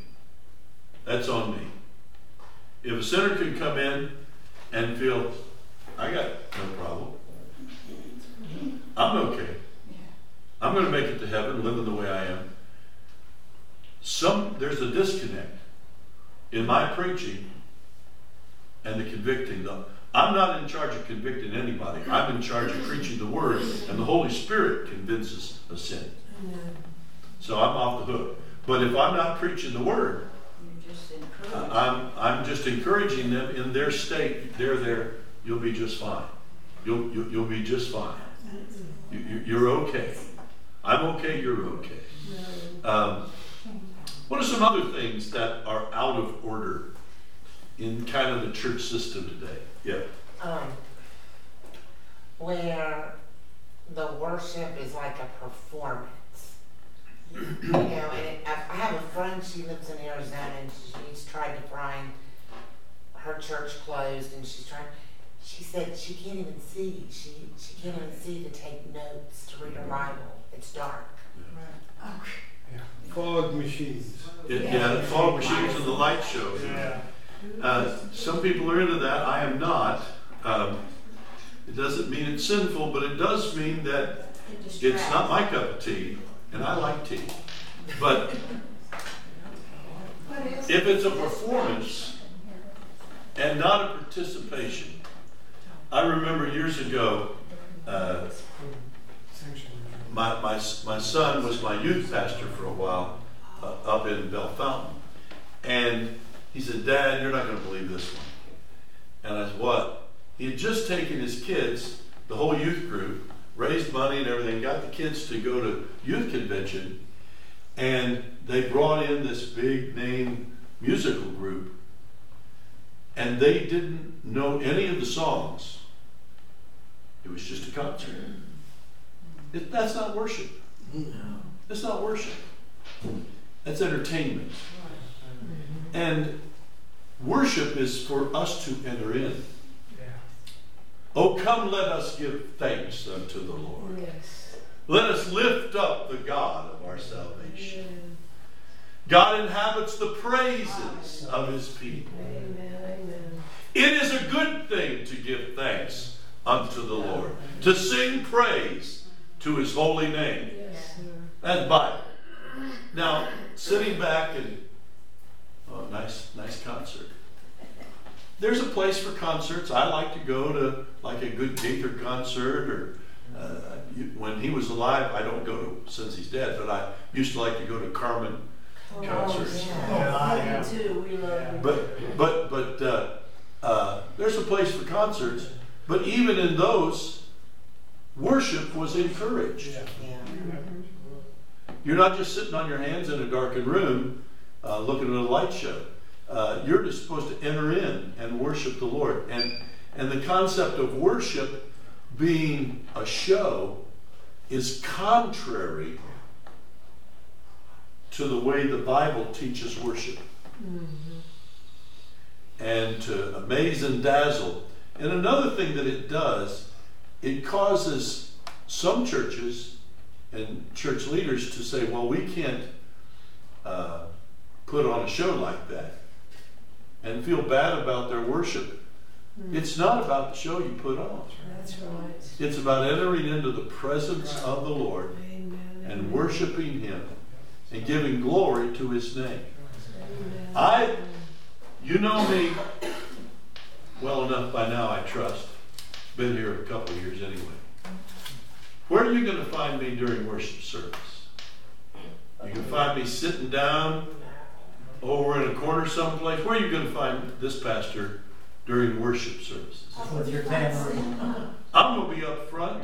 That's on me. If a sinner can come in and feel, I got no problem, I'm okay. I'm going to make it to heaven living the way I am. Some there's a disconnect in my preaching and the convicting. The, I'm not in charge of convicting anybody. I'm in charge of preaching the word, and the Holy Spirit convinces of sin. So I'm off the hook. But if I'm not preaching the word, just I- encouraged. I'm, I'm just encouraging them in their state. They're there. You'll be just fine. You'll, you, you'll be just fine. You, you, you're okay. I'm okay. You're okay. Um, what are some other things that are out of order in kind of the church system today? Yeah. Um, where the worship is like a performance. You know, and it, I I have a friend, she lives in Arizona, and she's tried to find her church closed, and she's trying, she said she can't even see. She, she can't even see to take notes, to read her Bible. It's dark. Fog machines. It, yeah, the fog machines and the light show. Uh, some people are into that. I am not. Um, it doesn't mean it's sinful, but it does mean that It it's not my cup of tea, and I like tea. But if it's a performance and not a participation, I remember years ago, uh, my, my, my son was my youth pastor for a while uh, up in Bellefontaine. And he said, Dad, you're not going to believe this one. And I said, What? He had just taken his kids, the whole youth group, raised money and everything, got the kids to go to youth convention, and they brought in this big name musical group. And they didn't know any of the songs. It was just a concert. It, that's not worship. No. That's not worship. That's entertainment. And worship is for us to enter in. Oh, come, let us give thanks unto the Lord. Yes. Let us lift up the God of our salvation. God inhabits the praises of his people. Amen. Amen. It is a good thing to give thanks unto the Lord, to sing praise to his holy name. Yes. That's Bible. Now, sitting back and oh, nice, nice concert. There's a place for concerts. I like to go to like a good Gaither concert, or uh, when he was alive. I don't go to since he's dead, but I used to like to go to Carmen concerts. yeah. Oh, me too. We love. But but but uh, uh, there's a place for concerts. But even in those, worship was encouraged. Yeah. You're not just sitting on your hands in a darkened room uh, looking at a light show. Uh, you're just supposed to enter in and worship the Lord. And, and the concept of worship being a show is contrary to the way the Bible teaches worship. And to amaze and dazzle. And another thing that it does, it causes some churches and church leaders to say, well, we can't uh, put on a show like that and feel bad about their worship. Hmm. It's not about the show you put on, That's right. it's about entering into the presence of the Lord Amen. and worshiping Him and giving glory to His name. Amen. I, you know me well enough by now, I trust. Been here a couple of years anyway. Where are you going to find me during worship service? You can find me sitting down over in a corner someplace. Where are you going to find this pastor during worship services? With your tambourine. I'm going to be up front.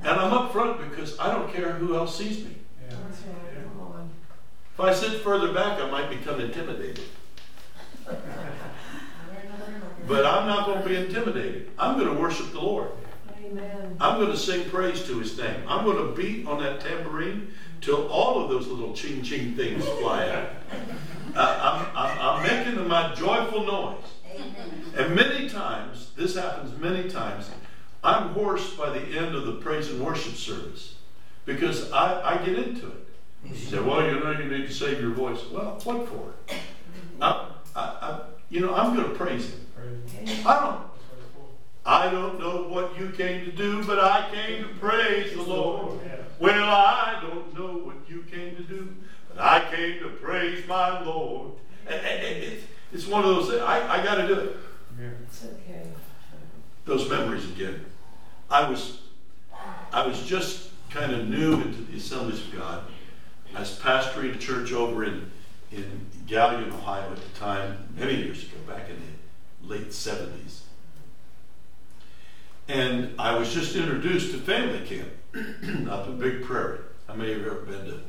And I'm up front because I don't care who else sees me. Come on. If I sit further back, I might become intimidated. But I'm not going to be intimidated. I'm going to worship the Lord. Amen. I'm going to sing praise to his name. I'm going to beat on that tambourine till all of those little ching ching things fly out. Uh, I'm, I'm, I'm making my joyful noise. And many times, this happens many times, I'm hoarse by the end of the praise and worship service because I, I get into it. You say, well, you know, you need to save your voice. Well, what for? [laughs] I, I, I, you know, I'm going to praise him. I don't. I don't know what you came to do, but I came to praise the Lord. Well, I don't know what you came to do, but I came to praise my Lord. It's it's one of those things, I, I got to do it. It's okay. Those memories again. I was, I was just kind of new into the Assemblies of God. I was pastoring a church over in, in Galion, Ohio at the time, many years ago, back in the late 70s. And I was just introduced to family camp [clears throat] up in Big Prairie. How many of you have ever been to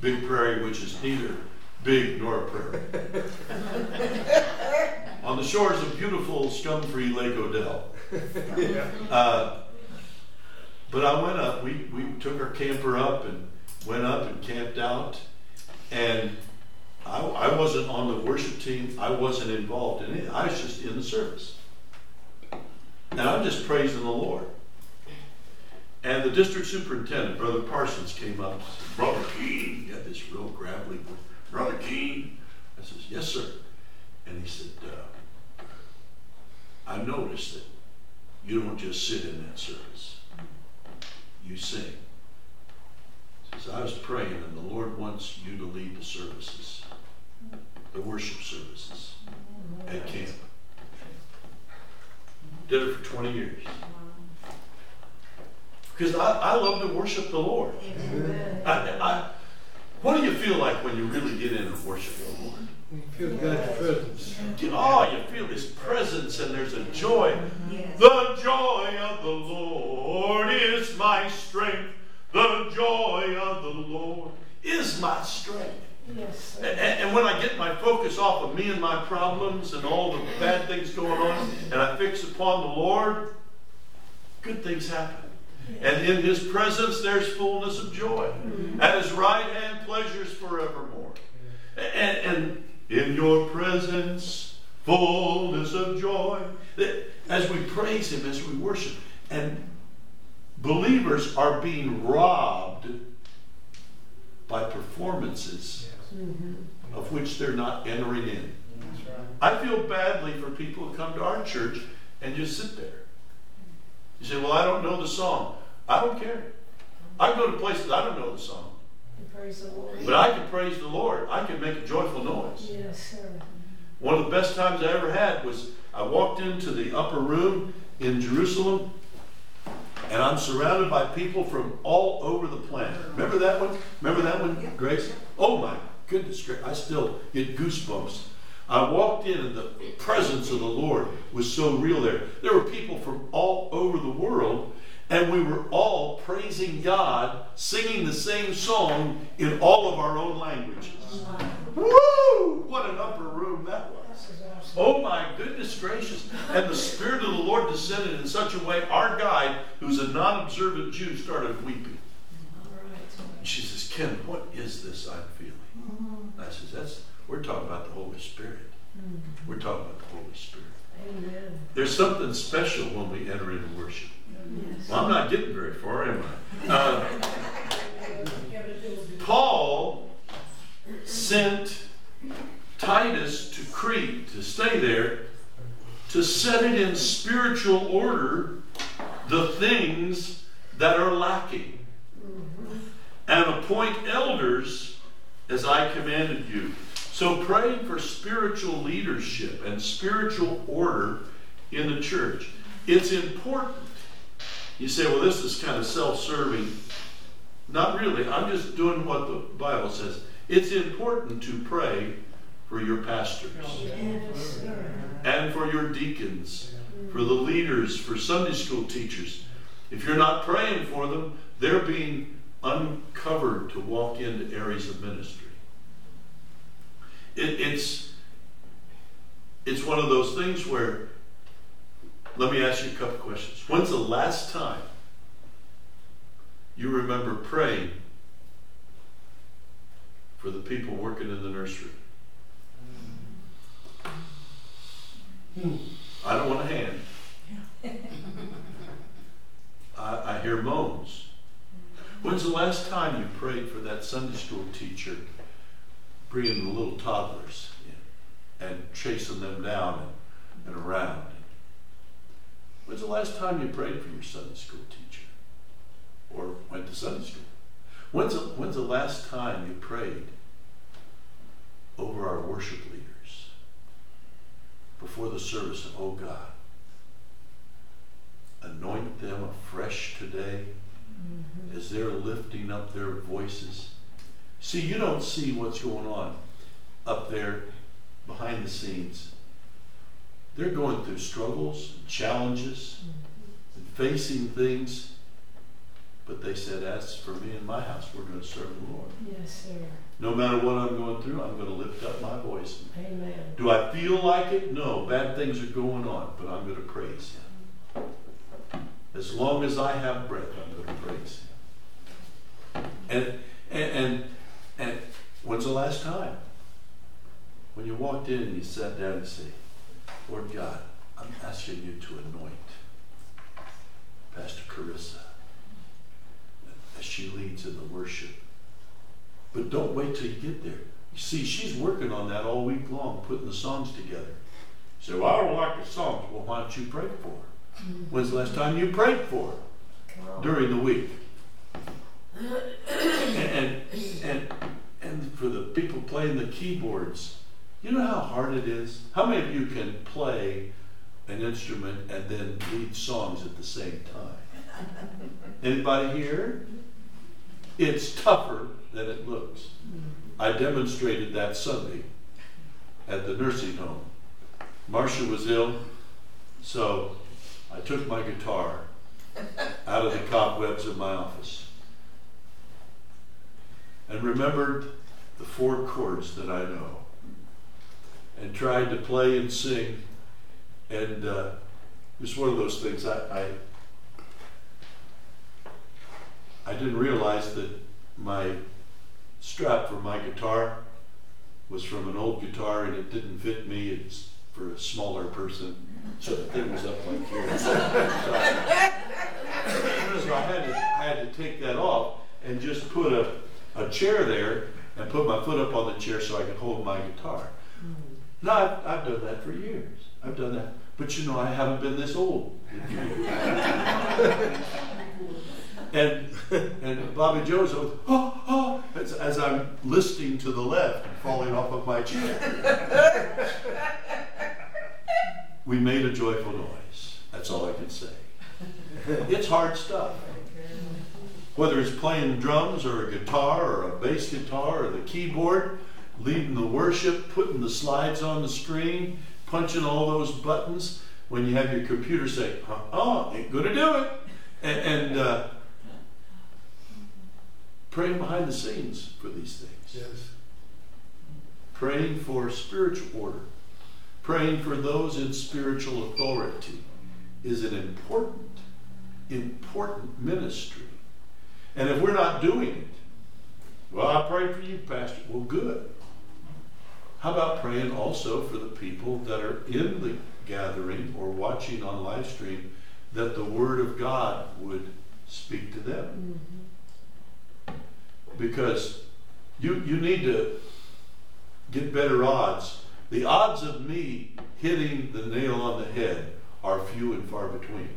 Big Prairie, which is neither big nor a prairie? [laughs] On the shores of beautiful, scum-free Lake Odell. Uh, but I went up. We, we took our camper up and went up and camped out. And I, I wasn't on the worship team. I wasn't involved in it. I was just in the service. And I'm just praising the Lord. And the district superintendent, Brother Parsons, came up and said, Brother Keene, he had this real gravelly voice. Brother Keene. I says, Yes, sir. And he said, uh, I noticed that you don't just sit in that service. You sing. He says, I was praying and the Lord wants you to lead the services, the worship services at camp. Did it for 20 years. Because I, I love to worship the Lord. Amen. I, I, what do you feel like when you really get in and worship the Lord? You feel God's presence. You- Oh, you feel His presence and there's a joy. Yes. The joy of the Lord is my strength. The joy of the Lord is my strength. Yes, And, and- and when I get my focus off of me and my problems and all the bad things going on, and I fix upon the Lord, good things happen. And in His presence, there's fullness of joy. Mm-hmm. At His right hand, pleasures forevermore. And, and in your presence, fullness of joy. As we praise Him, as we worship, and believers are being robbed by performances Mm-hmm. of which they're not entering in. I feel badly for people who come to our church and just sit there. You say, Well, I don't know the song. I don't care. I go to places I don't know the song. Praise the Lord. But I can praise the Lord. I can make a joyful noise. Yes, sir. One of the best times I ever had was I walked into the upper room in Jerusalem and I'm surrounded by people from all over the planet. Remember that one? Remember that one, Grace? Oh my goodness, gracious, I still get goosebumps. I walked in and the presence of the Lord was so real there. There were people from all over the world and we were all praising God, singing the same song in all of our own languages. Woo! What an upper room that was. This is awesome. Oh my goodness gracious. And the Spirit of the Lord descended in such a way, our guide, who's a non observant Jew, started weeping. She says, Ken, what is this I'm feeling? I says, That's we're talking about the Holy Spirit. We're talking about the Holy Spirit. Amen. There's something special when we enter into worship. Yes. Well, I'm not getting very far, am I? Uh, Paul sent Titus to Crete to stay there to set it in spiritual order the things that are lacking and appoint elders as I commanded you. So praying for spiritual leadership and spiritual order in the church. It's important. You say, well, this is kind of self serving. Not really. I'm just doing what the Bible says. It's important to pray for your pastors Yes, and for your deacons, for the leaders, for Sunday school teachers. If you're not praying for them, they're being uncovered to walk into areas of ministry. It, it's it's one of those things where let me ask you a couple questions. When's the last time you remember praying for the people working in the nursery? I don't want a hand. [laughs] I, I hear moans. When's the last time you prayed for that Sunday school teacher bringing the little toddlers in and chasing them down and, and around? When's the last time you prayed for your Sunday school teacher or went to Sunday school? When's the, when's the last time you prayed over our worship leaders before the service? Oh God, anoint them afresh today Mm-hmm. as they're lifting up their voices. See, you don't see what's going on up there behind the scenes. They're going through struggles, and challenges, mm-hmm. and facing things. But they said, As for me and my house, we're going to serve the Lord. Yes, sir. No matter what I'm going through, I'm going to lift up my voice. Amen. Do I feel like it? No. Bad things are going on, but I'm going to praise Him. As long as I have breath, I'm going to praise Him. And, and, and, and when's the last time? When you walked in and you sat down and said, Lord God, I'm asking you to anoint Pastor Carissa as she leads in the worship. But don't wait till you get there. You see, she's working on that all week long, putting the songs together. So well, I don't like the songs. Well, why don't you pray for her? When's the last time you prayed for her? During the week. And, and, and, and for the people playing the keyboards, you know how hard it is? How many of you can play an instrument and then lead songs at the same time? Anybody here? It's tougher than it looks. I demonstrated that Sunday at the nursing home. Marcia was ill, so I took my guitar out of the cobwebs of my office and remembered the four chords that I know and tried to play and sing. And uh, it was one of those things I, I I didn't realize that my strap for my guitar was from an old guitar and it didn't fit me. It's for a smaller person. So the thing was up like here. [laughs] So, I- so I had to, I had to take that off and just put a, a chair there and put my foot up on the chair so I could hold my guitar. Mm. No, I've, I've done that for years. I've done that. But you know, I haven't been this old. [laughs] and and Bobby Joe's goes, oh, oh, as, as I'm listing to the left and falling off of my chair. [laughs] we made a joyful noise. That's all I can say. [laughs] It's hard stuff. Whether it's playing drums or a guitar or a bass guitar or the keyboard, leading the worship, putting the slides on the screen, punching all those buttons when you have your computer say, oh, ain't gonna do it. And, and uh, praying behind the scenes for these things. Yes. Praying for spiritual order. Praying for those in spiritual authority is an important, important ministry. And if we're not doing it, well, I pray for you, Pastor. Well, good. How about praying also for the people that are in the gathering or watching on live stream that the Word of God would speak to them? Mm-hmm. Because you, you need to get better odds. The odds of me hitting the nail on the head are few and far between.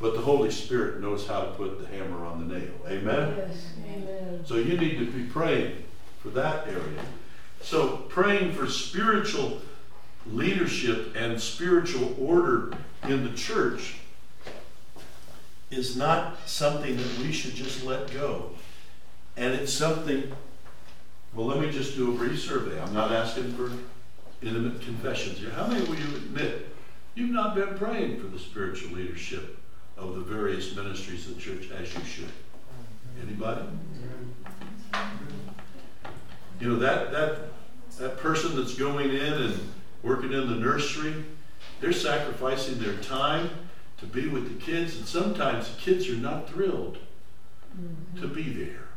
But the Holy Spirit knows how to put the hammer on the nail. Amen? Yes, amen. So you need to be praying for that area. So praying for spiritual leadership and spiritual order in the church is not something that we should just let go. And it's something, well, let me just do a brief survey. I'm not asking for intimate confessions here. How many will you admit you've not been praying for the spiritual leadership of the various ministries of the church as you should? Anybody? You know, that, that, that person that's going in and working in the nursery, they're sacrificing their time to be with the kids, and sometimes the kids are not thrilled to be there.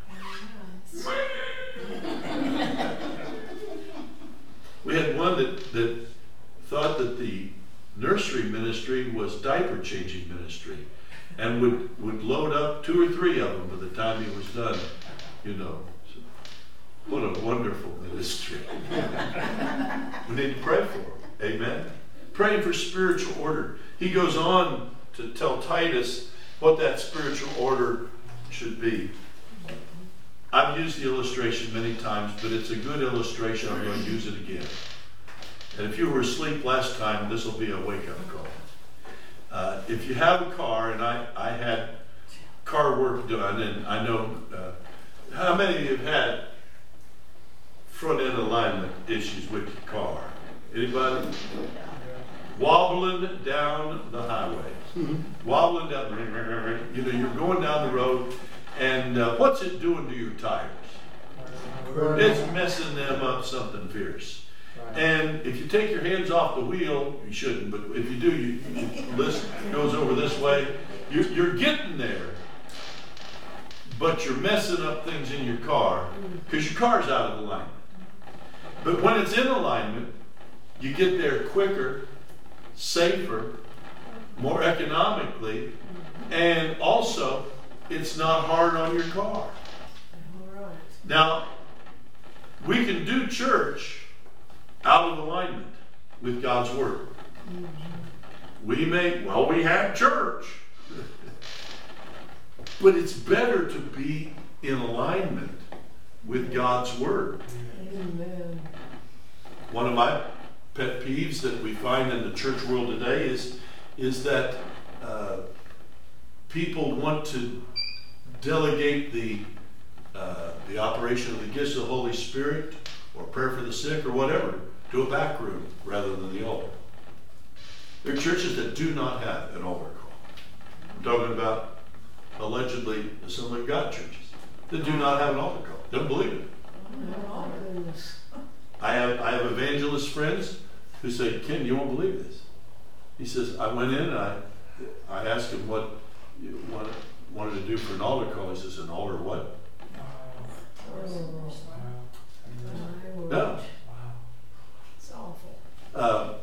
We had one that, that thought that the nursery ministry was diaper changing ministry and would, would load up two or three of them by the time he was done, you know. So, what a wonderful ministry. we need to pray for him. Amen. Praying for spiritual order. He goes on to tell Titus what that spiritual order should be. I've used the illustration many times, but it's a good illustration. I'm going to use it again. And if you were asleep last time, this will be a wake up call. Uh, if you have a car, and I, I had car work done, and I know uh, how many of you have had front end alignment issues with your car? Anybody? Wobbling down the highway, wobbling down, you know, you're going down the road, and uh, what's it doing to your tires? It's messing them up something fierce. And if you take your hands off the wheel, you shouldn't, but if you do, you, you goes over this way. You're, you're getting there, but you're messing up things in your car because your car's out of alignment. But when it's in alignment, you get there quicker, safer, more economically, and also it's not hard on your car. All right. Now, we can do church out of alignment with God's Word. We may, well, we have church. but it's better to be in alignment with God's Word. Amen. One of my pet peeves that we find in the church world today is, is that uh, people want to delegate the, uh, the operation of the gifts of the Holy Spirit or prayer for the sick or whatever to a back room rather than the altar. There are churches that do not have an altar call. I'm talking about allegedly Assembly of God churches that do not have an altar call. Don't believe it. I have I have evangelist friends who say, Ken, you won't believe this. He says, I went in and I I asked him what you wanted, wanted to do for an altar call. He says, an altar what? Oh, my word. No. It's awful. Uh,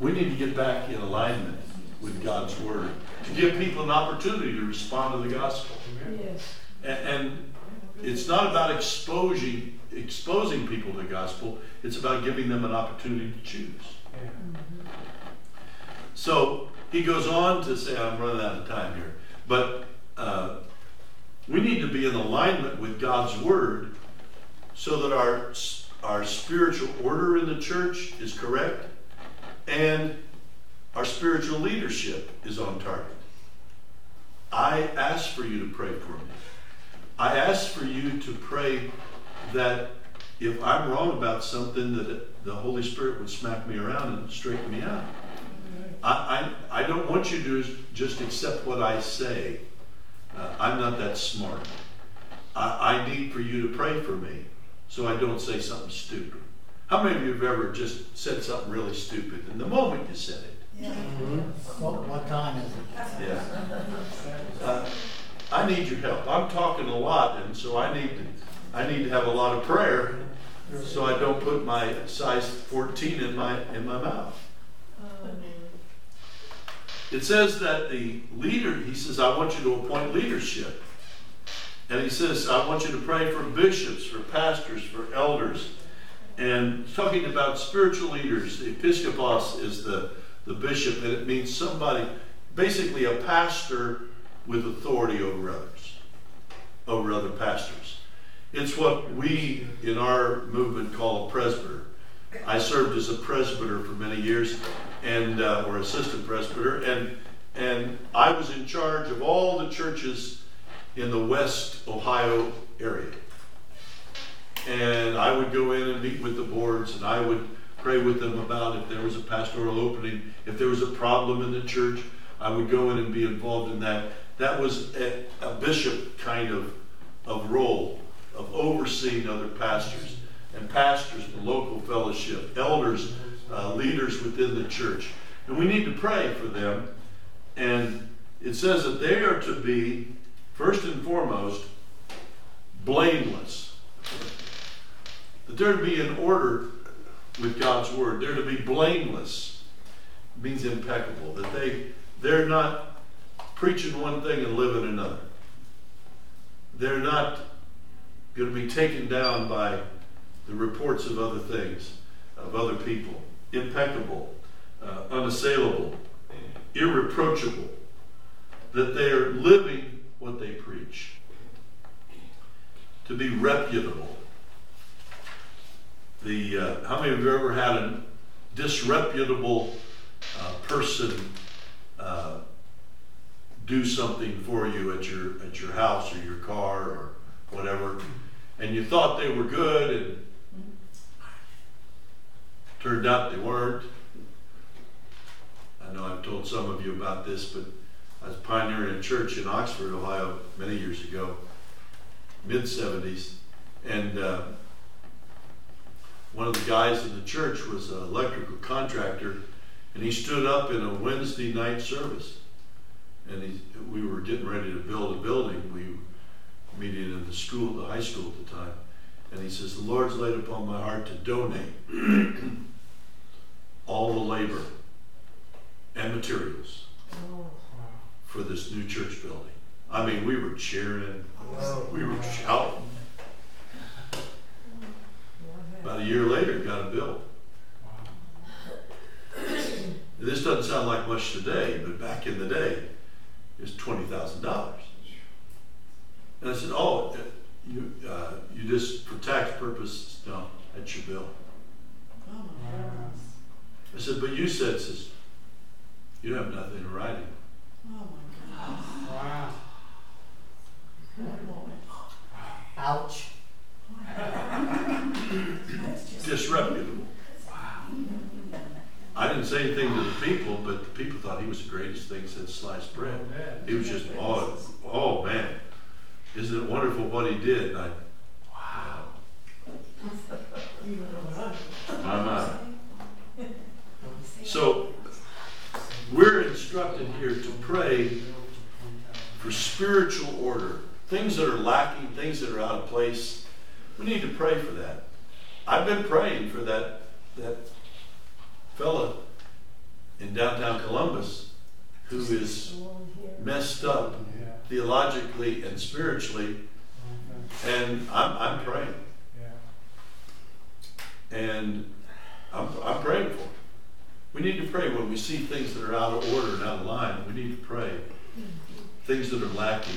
we need to get back in alignment with God's word to give people an opportunity to respond to the gospel. Yes. And, and it's not about exposing exposing people to the gospel. It's about giving them an opportunity to choose. So he goes on to say, I'm running out of time here, but uh, we need to be in alignment with God's word so that our our spiritual order in the church is correct and our spiritual leadership is on target. I ask for you to pray for me. I ask for you to pray that if I'm wrong about something, that the Holy Spirit would smack me around and straighten me out. I, I, I don't want you to just accept what I say. Uh, I'm not that smart. I, I need for you to pray for me so I don't say something stupid. How many of you have ever just said something really stupid and the moment you said it? What, what time is it? Yeah. Uh, I need your help. I'm talking a lot, and so I need to, I need to have a lot of prayer, so I don't put my size 14 in my in my mouth. It says that the leader, he says, I want you to appoint leadership. And he says, I want you to pray for bishops, for pastors, for elders. And talking about spiritual leaders, the episkopos is the, the bishop, and it means somebody, basically a pastor with authority over others, over other pastors. It's what we in our movement call a presbyter. I served as a presbyter for many years, and uh, or assistant presbyter, and and I was in charge of all the churches in the West Ohio area. And I would go in and meet with the boards, and I would pray with them about if there was a pastoral opening, if there was a problem in the church, I would go in and be involved in that. That was a, a bishop kind of, of role of overseeing other pastors and pastors, the local fellowship, elders, uh, leaders within the church. And we need to pray for them. And it says that they are to be, first and foremost, blameless. That they're to be in order with God's word. They're to be blameless. It means impeccable. That they they're not preaching one thing and living another. They're not going to be taken down by the reports of other things, of other people. Impeccable, uh, unassailable, irreproachable. That they are living what they preach. to be reputable. The uh, how many of you ever had a disreputable uh, person uh, do something for you at your at your house or your car or whatever, and you thought they were good, and turned out they weren't. I know I've told some of you about this, but I was pioneering a church in Oxford, Ohio, many years ago, mid 70s, and uh, one of the guys in the church was an electrical contractor, and he stood up in a Wednesday night service, and he, we were getting ready to build a building. We were meeting in the school, the high school at the time, and he says, "The Lord's laid upon my heart to donate [clears throat] all the labor and materials." Oh, for this new church building. I mean, we were cheering, we were shouting. About a year later, got a bill. This doesn't sound like much today, but back in the day, it was twenty thousand dollars. And I said, "Oh, you uh, you just for tax purposes, no, that's your bill." Oh my goodness. I said, "But you said, says, you have nothing to in writing." Oh my goodness. Wow. Good Lord. Ouch. That's just. disreputable. I didn't say anything to the people, but the people thought he was the greatest thing since sliced bread. He was just, oh, oh man, isn't it wonderful what he did? And I, wow, my, my. So, we're instructed here to pray for spiritual order. Things that are lacking, things that are out of place. We need to pray for that. I've been praying for that, that fella in downtown Columbus who is messed up. Theologically and spiritually, and I'm, I'm praying. And I'm, I'm praying for. We need to pray when we see things that are out of order and out of line. We need to pray. Things that are lacking.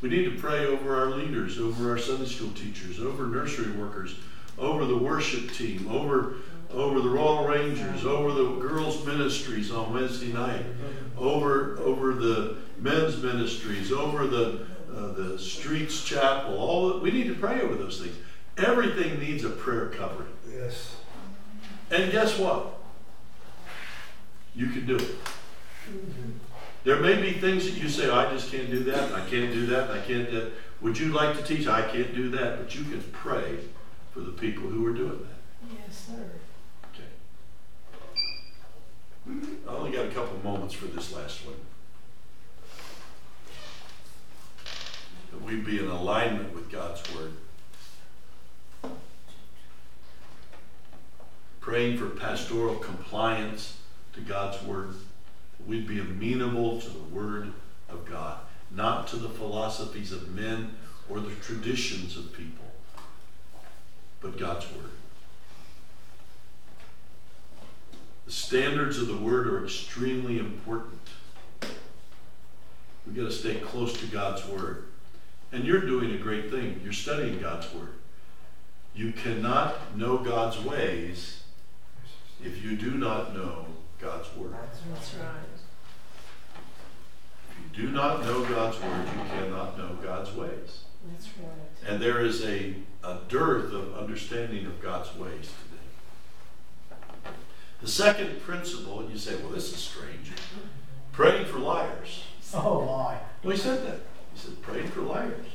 We need to pray over our leaders, over our Sunday school teachers, over nursery workers, over the worship team, over over the Royal Rangers, over the girls' ministries on Wednesday night, over over the men's ministries, over the uh, the streets chapel. All that, we need to pray over those things. Everything needs a prayer covering. Yes. And guess what? You can do it. There may be things that you say, "Oh, I just can't do that, I can't do that, I can't do that. Would you like to teach? I can't do that, but you can pray for the people who are doing that. Yes, sir. Okay. I only got a couple moments for this last one. That we'd be in alignment with God's Word. Praying for pastoral compliance to God's Word. that We'd be amenable to the Word of God, not to the philosophies of men or the traditions of people, but God's Word. The standards of the Word are extremely important. We've got to stay close to God's Word. And you're doing a great thing. You're studying God's Word. You cannot know God's ways if you do not know God's Word. That's right. If you do not know God's Word, you cannot know God's ways. That's right. And there is a, a dearth of understanding of God's ways today. The second principle, and you say, well, this is strange. Praying for liars. [laughs] Oh, my. No, he said that. He said, praying for liars.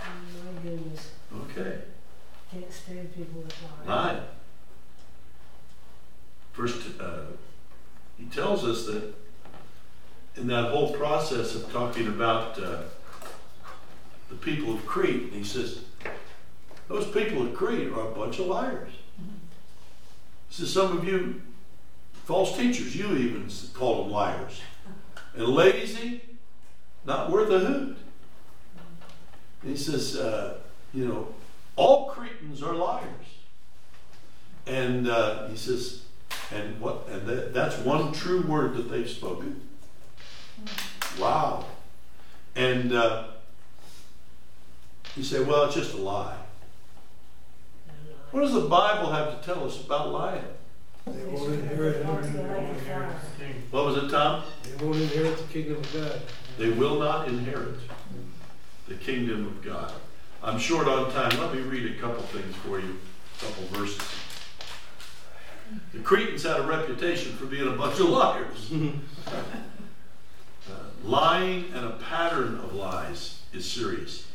Oh, my goodness. Okay. Can't stand people that lie. Nine. First, uh, he tells us that in that whole process of talking about uh, the people of Crete, he says, those people of Crete are a bunch of liars. He says, some of you false teachers, you even call them liars. And lazy, not worth a hoot. And he says, uh, you know, all Cretans are liars. And uh, he says, and what? And that, that's one true word that they've spoken. Wow. And uh, You say, well, it's just a lie. What does the Bible have to tell us about lying? They won't inherit, They won't inherit the fire. What was it, Tom? they won't inherit the kingdom of God. They will not inherit the kingdom of God. I'm short on time. Let me read a couple things for you, a couple verses. The Cretans had a reputation for being a bunch of liars. [laughs] Uh, lying and a pattern of lies is serious.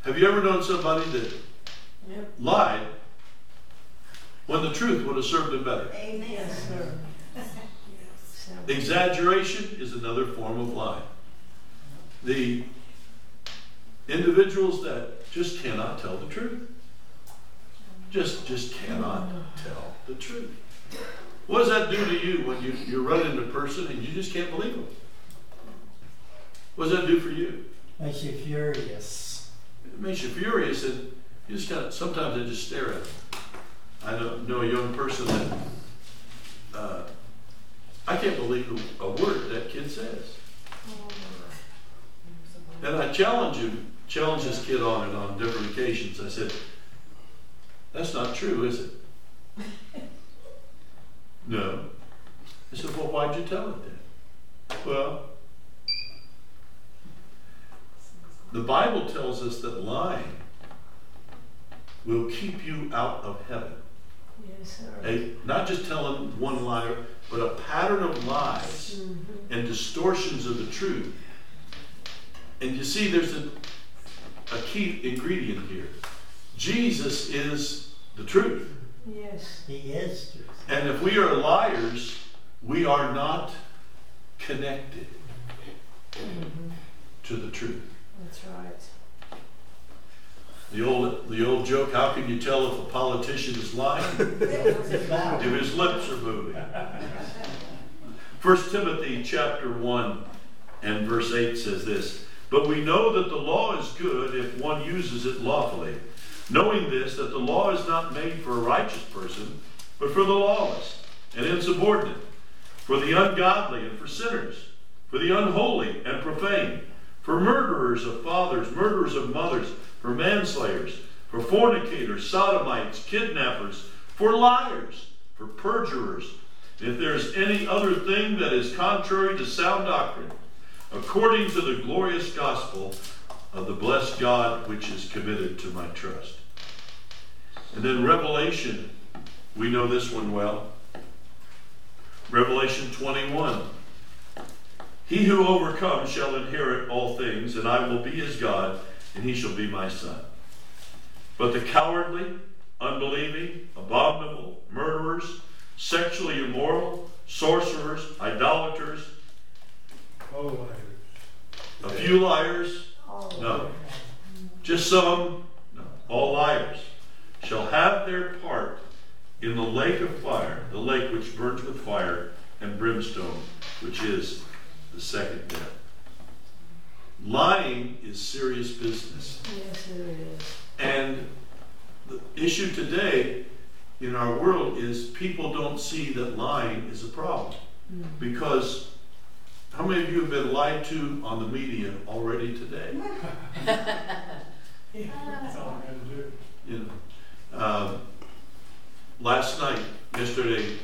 Have you ever known somebody that Yep. lied when the truth would have served them better? Amen. Yes, sir. Exaggeration is another form of lying. The individuals that just cannot tell the truth. Just just cannot tell the truth. What does that do to you when you, you run into a person and you just can't believe them? What does that do for you? Makes you furious. It makes you furious and you just got sometimes I just stare at them. I know, know a young person that challenge him, challenge this kid on it on different occasions. I said, That's not true, is it? [laughs] no. I said, Well, why'd you tell it then? Well, the Bible tells us that lying will keep you out of heaven. yes, sir. A, not just telling one lie, but a pattern of lies Mhm. and distortions of the truth. And you see, there's a, a key ingredient here. Jesus is the truth. Yes, He is truth. And if we are liars, we are not connected mm-hmm. to the truth. that's right. The old, the old joke, how can you tell if a politician is lying? What's [laughs] it about? if his lips are moving. First Timothy chapter 1 and verse 8 says this, But we know that the law is good if one uses it lawfully, knowing this, that the law is not made for a righteous person, but for the lawless and insubordinate, for the ungodly and for sinners, for the unholy and profane, for murderers of fathers, murderers of mothers, for manslayers, for fornicators, sodomites, kidnappers, for liars, for perjurers, if there is any other thing that is contrary to sound doctrine, according to the glorious gospel of the blessed God which is committed to my trust. And then Revelation, we know this one well. Revelation 21. He who overcomes shall inherit all things, and I will be his God, and he shall be my son. But the cowardly, unbelieving, abominable, murderers, sexually immoral, sorcerers, idolaters, All liars. a few liars, No. just some, no, all liars, shall have their part in the lake of fire, the lake which burns with fire and brimstone, which is the second death. Lying is serious business. Yes, there is. And the issue today in our world is people don't see that lying is a problem. Mm. Because how many of you have been lied to on the media already today? [laughs] You know, um, last night, yesterday,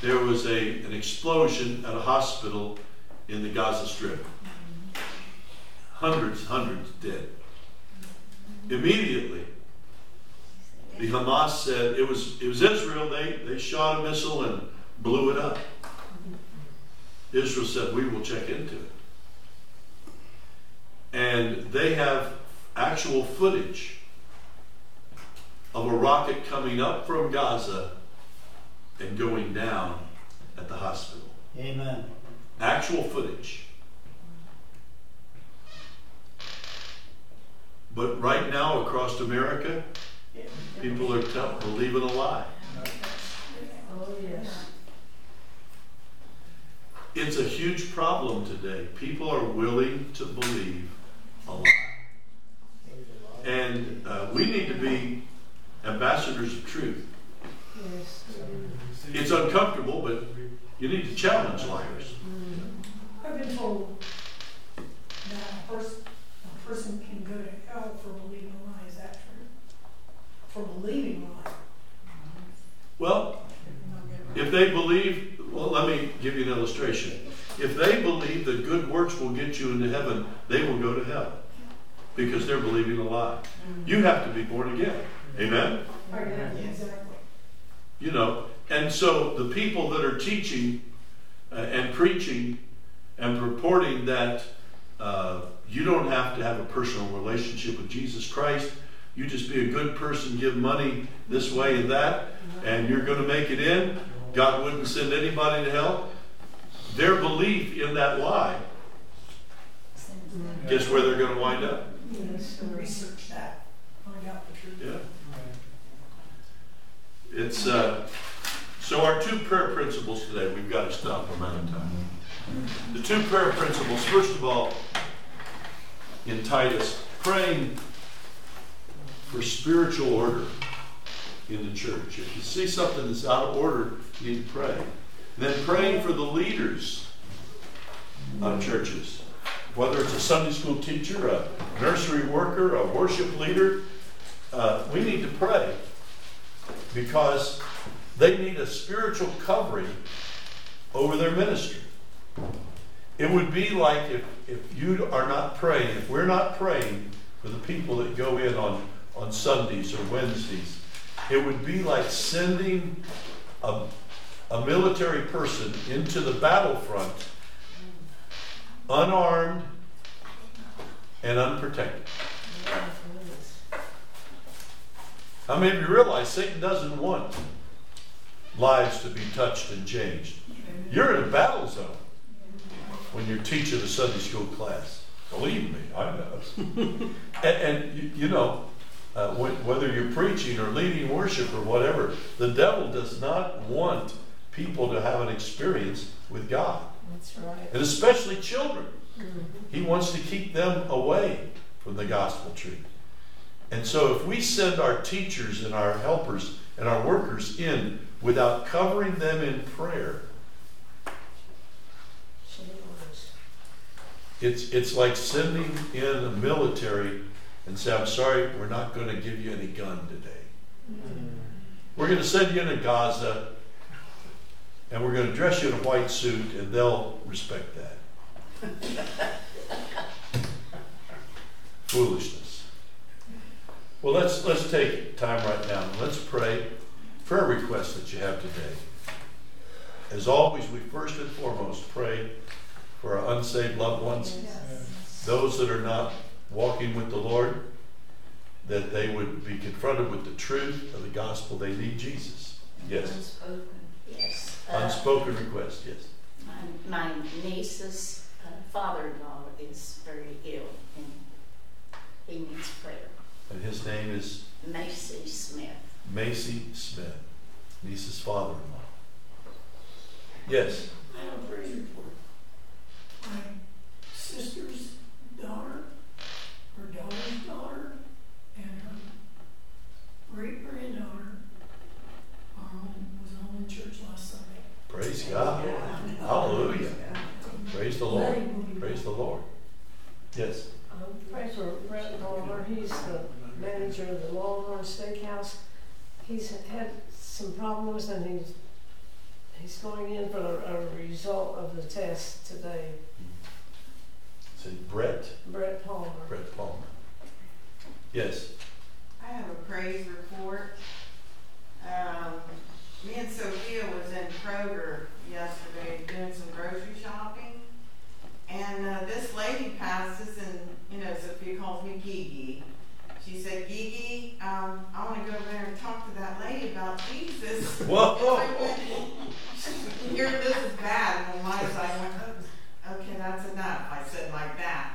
there was a, an explosion at a hospital in the Gaza Strip. Hundreds, hundreds dead. Immediately, the Hamas said it was it was Israel. They they shot a missile and blew it up. Israel said we will check into it, and they have actual footage of a rocket coming up from Gaza and going down at the hospital. Amen. Actual footage. But right now across America, people are tell, believing a lie. Oh, yes. It's a huge problem today. People are willing to believe a lie. And uh, we need to be ambassadors of truth. It's uncomfortable, but you need to challenge liars. I've been told that a person, a person can go to hell for believing a lie. Is that true? For believing a lie. Well, if they believe let me give you an illustration. If they believe that good works will get you into heaven, they will go to hell because they're believing a lie. You have to be born again. Amen? You know, and so the people that are teaching uh, and preaching and purporting that uh, you don't have to have a personal relationship with Jesus Christ, you just be a good person, give money this way and that, and you're going to make it in. God wouldn't send anybody to hell. Their belief in that lie, guess where they're going to wind up? Yes. Research that, find out the truth. Yeah. It's uh, so our two prayer principles today. We've got to stop. I'm out of time. The two prayer principles. First of all, in Titus, praying for spiritual order in the church. If you see something that's out of order, need to pray. Then praying for the leaders of churches, whether it's a Sunday school teacher, a nursery worker, a worship leader. Uh, we need to pray because they need a spiritual covering over their ministry. It would be like if, if you are not praying, if we're not praying for the people that go in on, on Sundays or Wednesdays, it would be like sending a, a military person into the battlefront unarmed and unprotected. How many of you realize Satan doesn't want lives to be touched and changed? You're in a battle zone when you're teaching a Sunday school class. Believe me, I know. [laughs] and, and you, you know, uh, whether you're preaching or leading worship or whatever, the devil does not want people to have an experience with God, That's right. and especially children. Mm-hmm. He wants to keep them away from the gospel truth. And so, if we send our teachers and our helpers and our workers in without covering them in prayer, it's, it's like sending in a military and say, I'm sorry, we're not going to give you any gun today. Mm-hmm. We're going to send you into Gaza and we're going to dress you in a white suit and they'll respect that. Foolishness. Well, let's, let's take time right now and let's pray. Prayer requests that you have today. As always, we first and foremost pray for our unsaved loved ones, those that are not walking with the Lord, that they would be confronted with the truth of the gospel. They need Jesus. Yes. Unspoken, yes. Uh, Unspoken request, yes. My, my niece's uh, father-in-law is very ill and he needs prayer. And his name is Macy Smith. Macy Smith, niece's father-in-law. Yes. I have a praise report. My sister's daughter, her daughter's daughter, and her great granddaughter um, was home in church last Sunday. Praise God. Hallelujah. Praise the Lord. Praise the Lord. Yes. Um, pray for Brett Palmer, he's the manager of the Longhorn Steakhouse. He's had some problems and he's, he's going in for a, a result of the test today. Say Brett. Brett Palmer. Brett Palmer. Yes. I have a praise report. Um, me and Sophia was in Kroger yesterday doing some grocery shopping. And uh, this lady passes and, you know, Sophia calls me Gigi. She said, Gigi, um, I want to go over there and talk to that lady about Jesus. Whoa. And I went, Here, this is bad. And on my side, I went, "Oh, okay, that's enough. I said like that.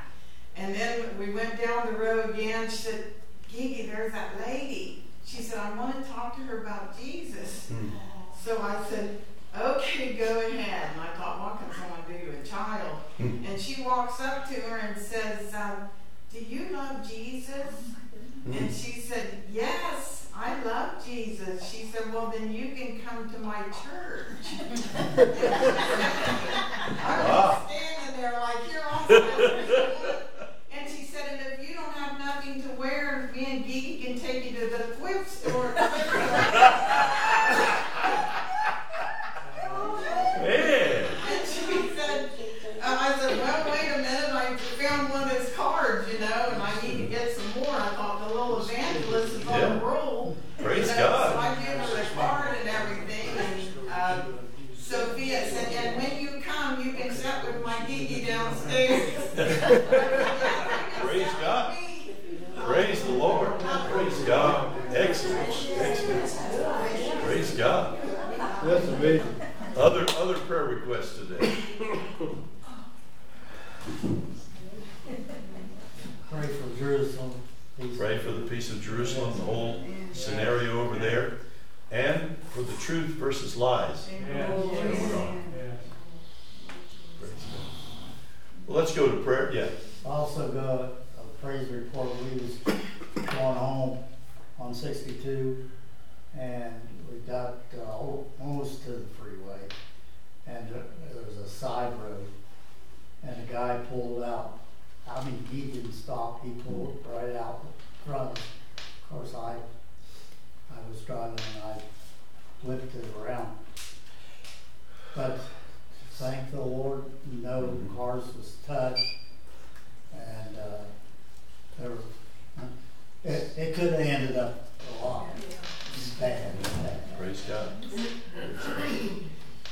And then we went down the road again. She said, Gigi, there's that lady. She said, I want to talk to her about Jesus. Hmm. So I said, okay, go ahead. And I thought, what can someone do to a child? Hmm. And she walks up to her and says, um, do you love Jesus? Hmm. And she said, yes, I love Jesus. She said, well, then you can come to my church. [laughs] [laughs] I Wow. was standing there like, you're awesome. And she said, and if you don't have wear, me and Gigi can take you to the thrift store. [laughs] Melissa Yeah. Von Rule. Praise So- God. So I give her the card and everything, and, uh, Sophia said, and when you come, you can sit with my Gigi downstairs. Praise God. Praise the Lord. Praise God. Excellent. Excellent. Praise God. That's amazing. Other, other prayer requests today. Pray for Jerusalem. please. Pray for the peace of Jerusalem, the whole scenario over there, and for the truth versus lies. God. Well, let's go to prayer. Yeah. I also got a praise report, we was going home on sixty-two, and we got uh, almost to the freeway, and there was a side road, and a guy pulled out, I mean, he didn't stop, he pulled right out front. Of course, I, I was driving and I flipped it around. But thank the Lord, no cars was touched, and, uh, there were, it, it could have ended up a lot bad, bad. Praise God. [coughs]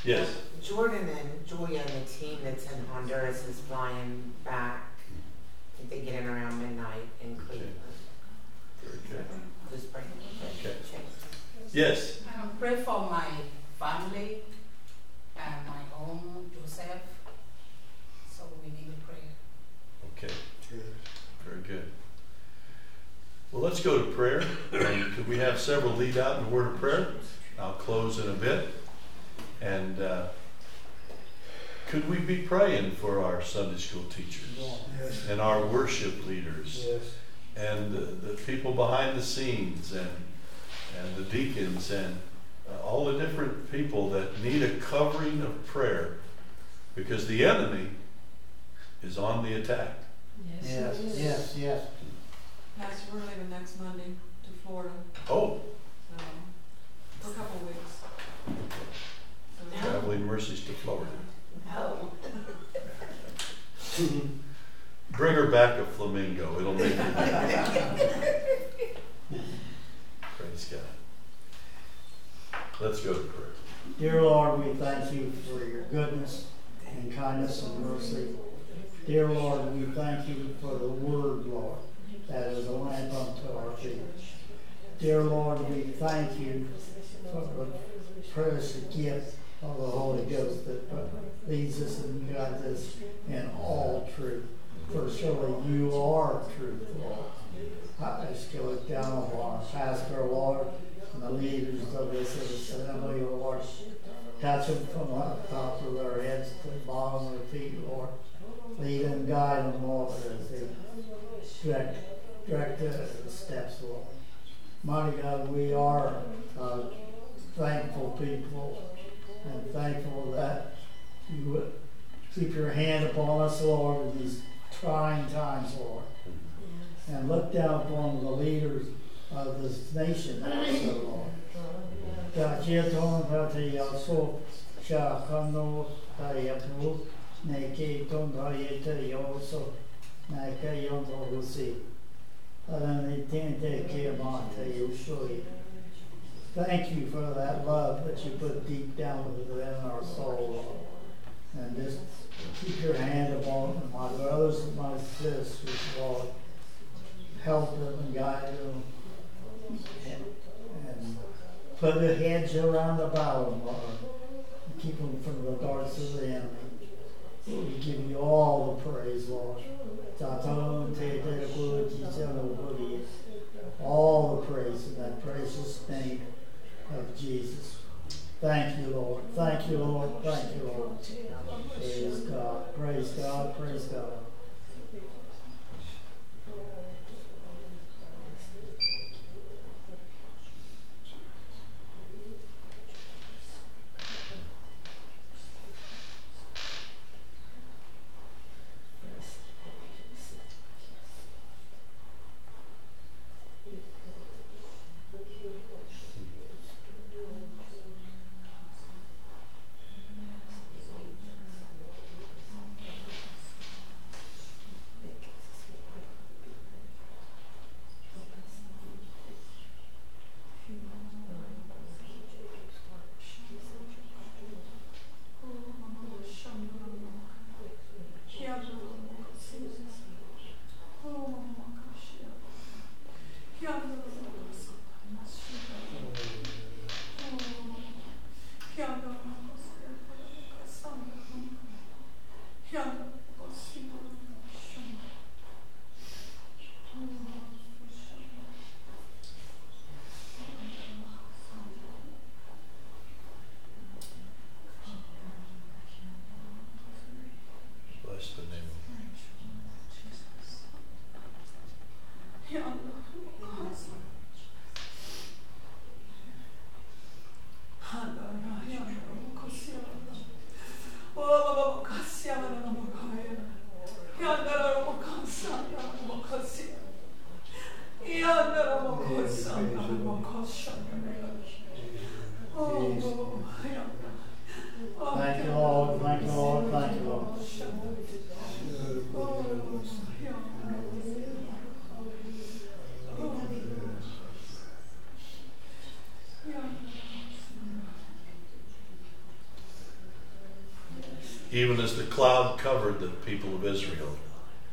Yes. Jordan and Julia and the team that's in Honduras is flying back. I think they get in around midnight in Cleveland. Very good. Okay. Yes. Um, pray for my family and my home, Joseph. So we need a prayer. Okay. Very good. Well, let's go to prayer. And could we have several lead out in a word of prayer? I'll close in a bit. And uh, could we be praying for our Sunday school teachers Yes. and our worship leaders Yes. And the, the people behind the scenes and and the deacons and uh, all the different people that need a covering of prayer because the enemy is on the attack. Yes, yes, yes. Pastor, we're leaving next Monday to Florida, Oh, so, for a couple of weeks. So, traveling mercies to Florida. Oh. [laughs] [laughs] Bring her back a flamingo. It'll make her Praise God. Let's go to prayer. Dear Lord, we thank you for your goodness and kindness and mercy. Dear Lord, we thank you for the word, Lord, that is a lamp unto our feet. Dear Lord, we thank you for the precious gift of the Holy Ghost that leads us and guides us in all truth. For surely you are truthful. I just go down on our pastor, Lord, and the leaders of this assembly, Lord. Touch them from the top of their heads to the bottom of their feet, Lord. Lead and guide them, Lord, as they direct, direct their steps, Lord. Mighty God, we are thankful people and thankful that you would keep your hand upon us, Lord, in these trying times, Lord. And look down upon the leaders of this nation, [clears throat] also, Lord. Ta chia tong ta te ya so sha kano ta ya pu ne ke tong ta ye te yo so na ke yon to hu si. Ala ne ten te ke ma te yu shui. Thank you for that love that you put deep down within our soul, Lord. And just keep your hand upon my brothers and my sisters, Lord. Help them and guide them. And, and put a hedge around about them, Lord. And keep them from the darts of the enemy. We give you all the praise, Lord. All the praise in that precious name of Jesus. Thank you, Lord. Thank you, Lord. Thank you, Lord. Praise God. Praise God. Praise God. Cloud covered the people of Israel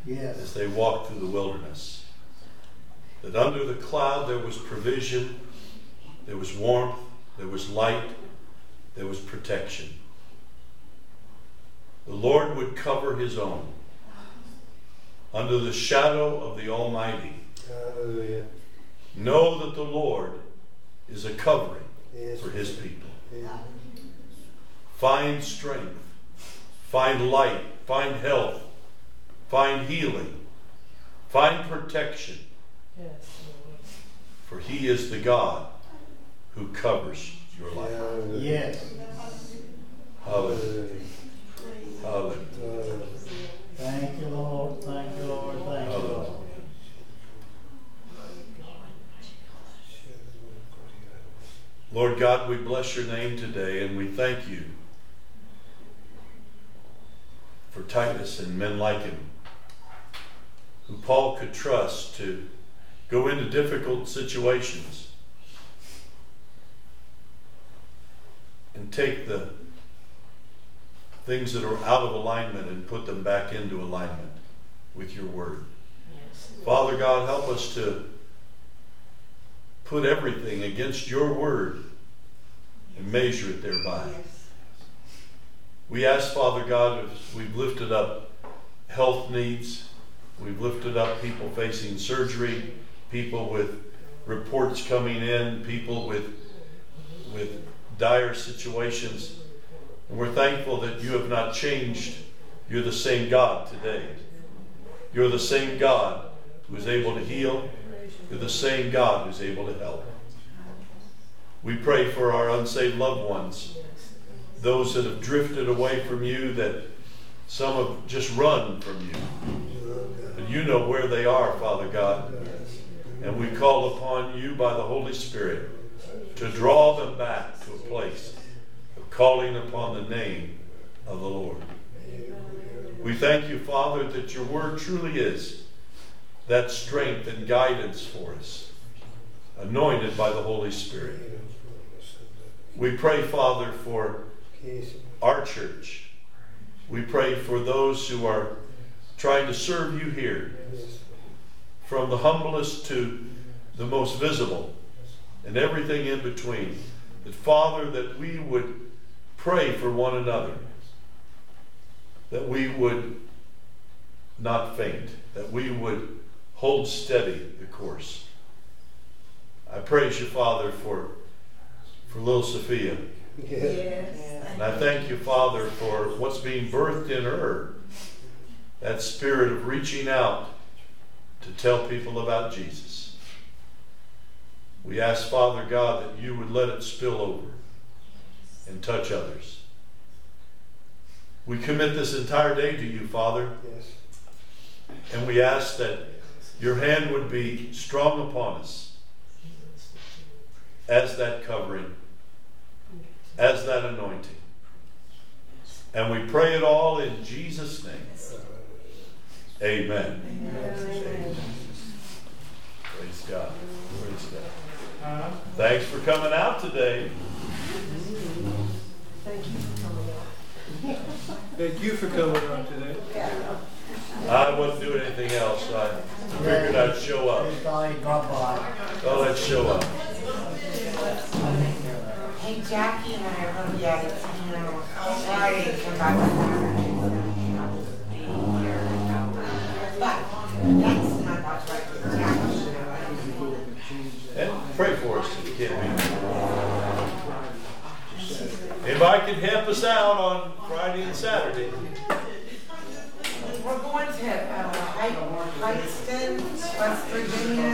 Yes, as they walked through the wilderness. That under the cloud there was provision, there was warmth, there was light, there was protection. The Lord would cover his own. Under the shadow of the Almighty, Hallelujah. know that the Lord is a covering Yes. for his people. Yes. Find strength, find light, find health, find healing, find protection, Yes, Lord. for he is the God who covers your life. Hallelujah. yes. Hallelujah. Hallelujah. Hallelujah. Thank you, Lord, thank you, Lord, thank you, Lord. Lord God, we bless your name today and we thank you for Titus and men like him, who Paul could trust to go into difficult situations and take the things that are out of alignment and put them back into alignment with your word. Yes. Father God, help us to put everything against your word and measure it thereby. We ask, Father God, we've lifted up health needs, we've lifted up people facing surgery, people with reports coming in, people with, with dire situations. And we're thankful that you have not changed. You're the same God today. You're the same God who is able to heal. You're the same God who's able to help. We pray for our unsaved loved ones, those that have drifted away from you, that some have just run from you. But you know where they are, Father God. And we call upon you by the Holy Spirit to draw them back to a place of calling upon the name of the Lord. We thank you, Father, that your word truly is that strength and guidance for us, anointed by the Holy Spirit. We pray, Father, for our church. We pray for those who are trying to serve you here, from the humblest to the most visible, and everything in between. That, Father, that we would pray for one another, that we would not faint, that we would hold steady the course. I praise you, Father, for, for little Sophia. Yes. And I thank you, Father, for what's being birthed in her. That spirit of reaching out to tell people about Jesus. We ask, Father God, that you would let it spill over and touch others. We commit this entire day to you, Father, Yes. and we ask that your hand would be strong upon us as that covering, as that anointing. And we pray it all in Jesus' name. Amen. Amen. Praise God. Praise God. Thanks for coming out today. Thank you for coming out. Thank you for coming out today. I wasn't doing anything else, so I figured I'd show up. Just thought he'd drop by. Thought I'd show up. Hey, Jackie and I are gonna be out of town. Sorry to come back. But next time I'll try Jackie. And pray for us if you can't be. Anybody can help us out on Friday and Saturday. We're going to, uh, West Virginia,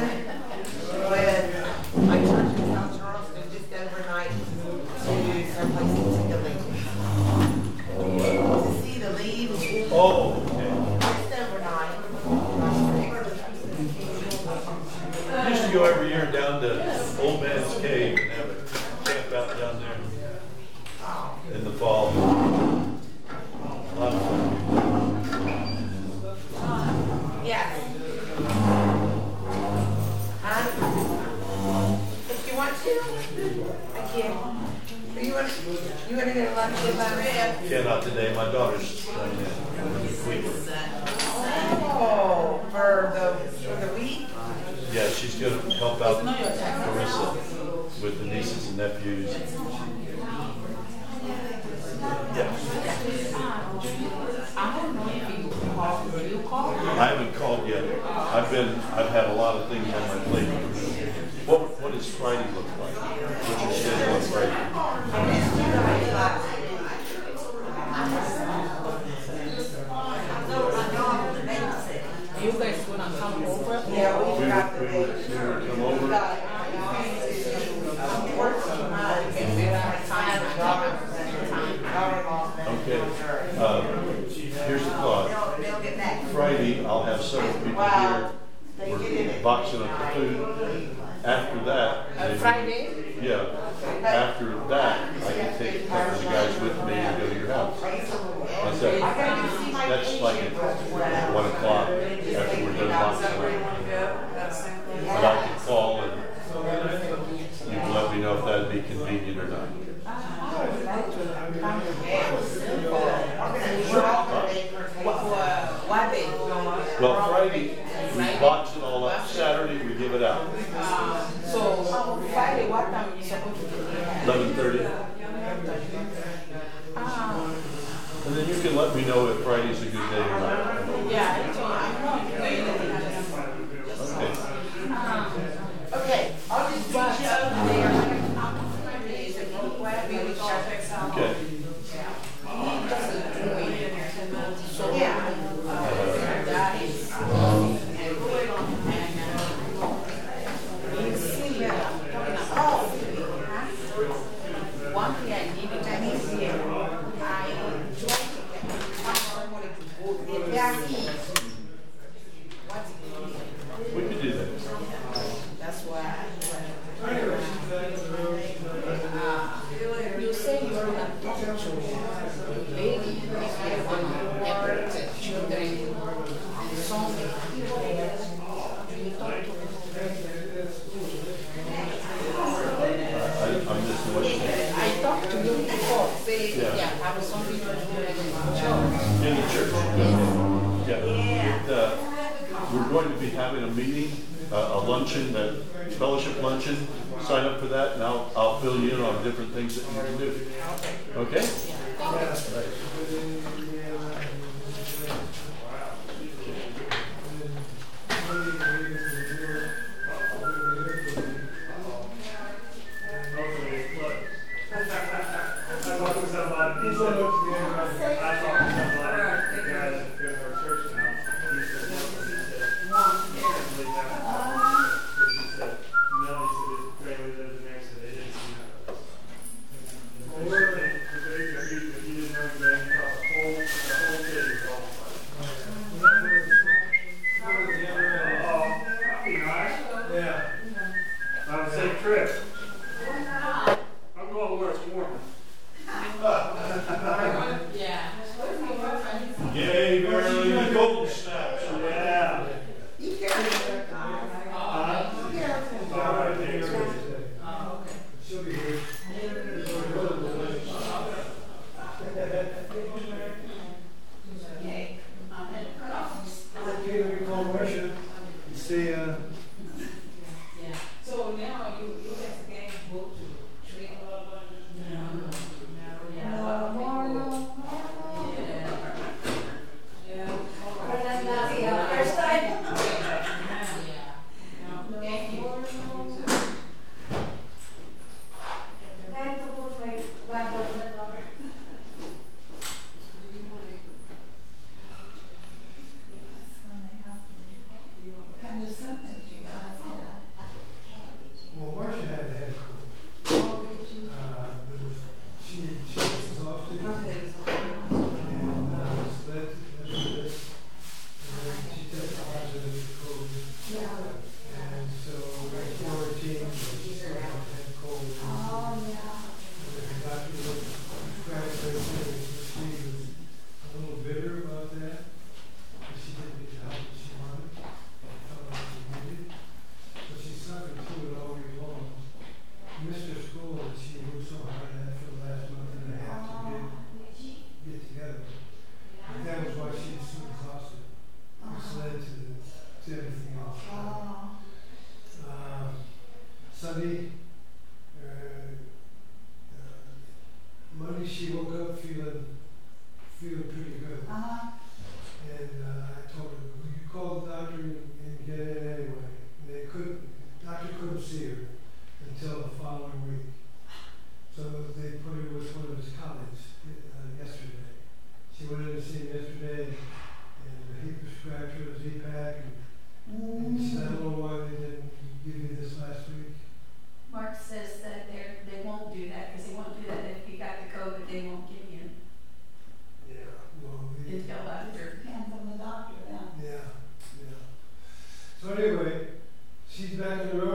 with my church in South Charleston, just overnight to someplace to see the leaves. To see the leaves, Oh, okay. I used to go every year down to Old Man's Cave and have a camp out down there in the fall. Lot of fun. Yes. Huh? If you want to, I can. You want, you want to get a lunch with my Cannot today, my daughter's coming in. Week. Oh, for the, for the week? Yeah, she's gonna help out Marissa with the nieces and nephews. Yeah. I don't know if you call, do you call? I haven't called yet. I've been, I've had a lot of things on my plate. What, what does Friday look like? What's your schedule on Friday? You guys gonna come over? Yeah, We we got the we would, date. we would come over. Okay. Um, here's the thought. They'll get back. Friday, I'll have several people here. We're boxing up the food. After that. maybe- Friday? Yeah. After that, I can take a couple of the guys with me and go to your house. How's that? That's like at one o'clock after we're done up. But I can call Different things that you can do. Okay? So anyway, she's back in the road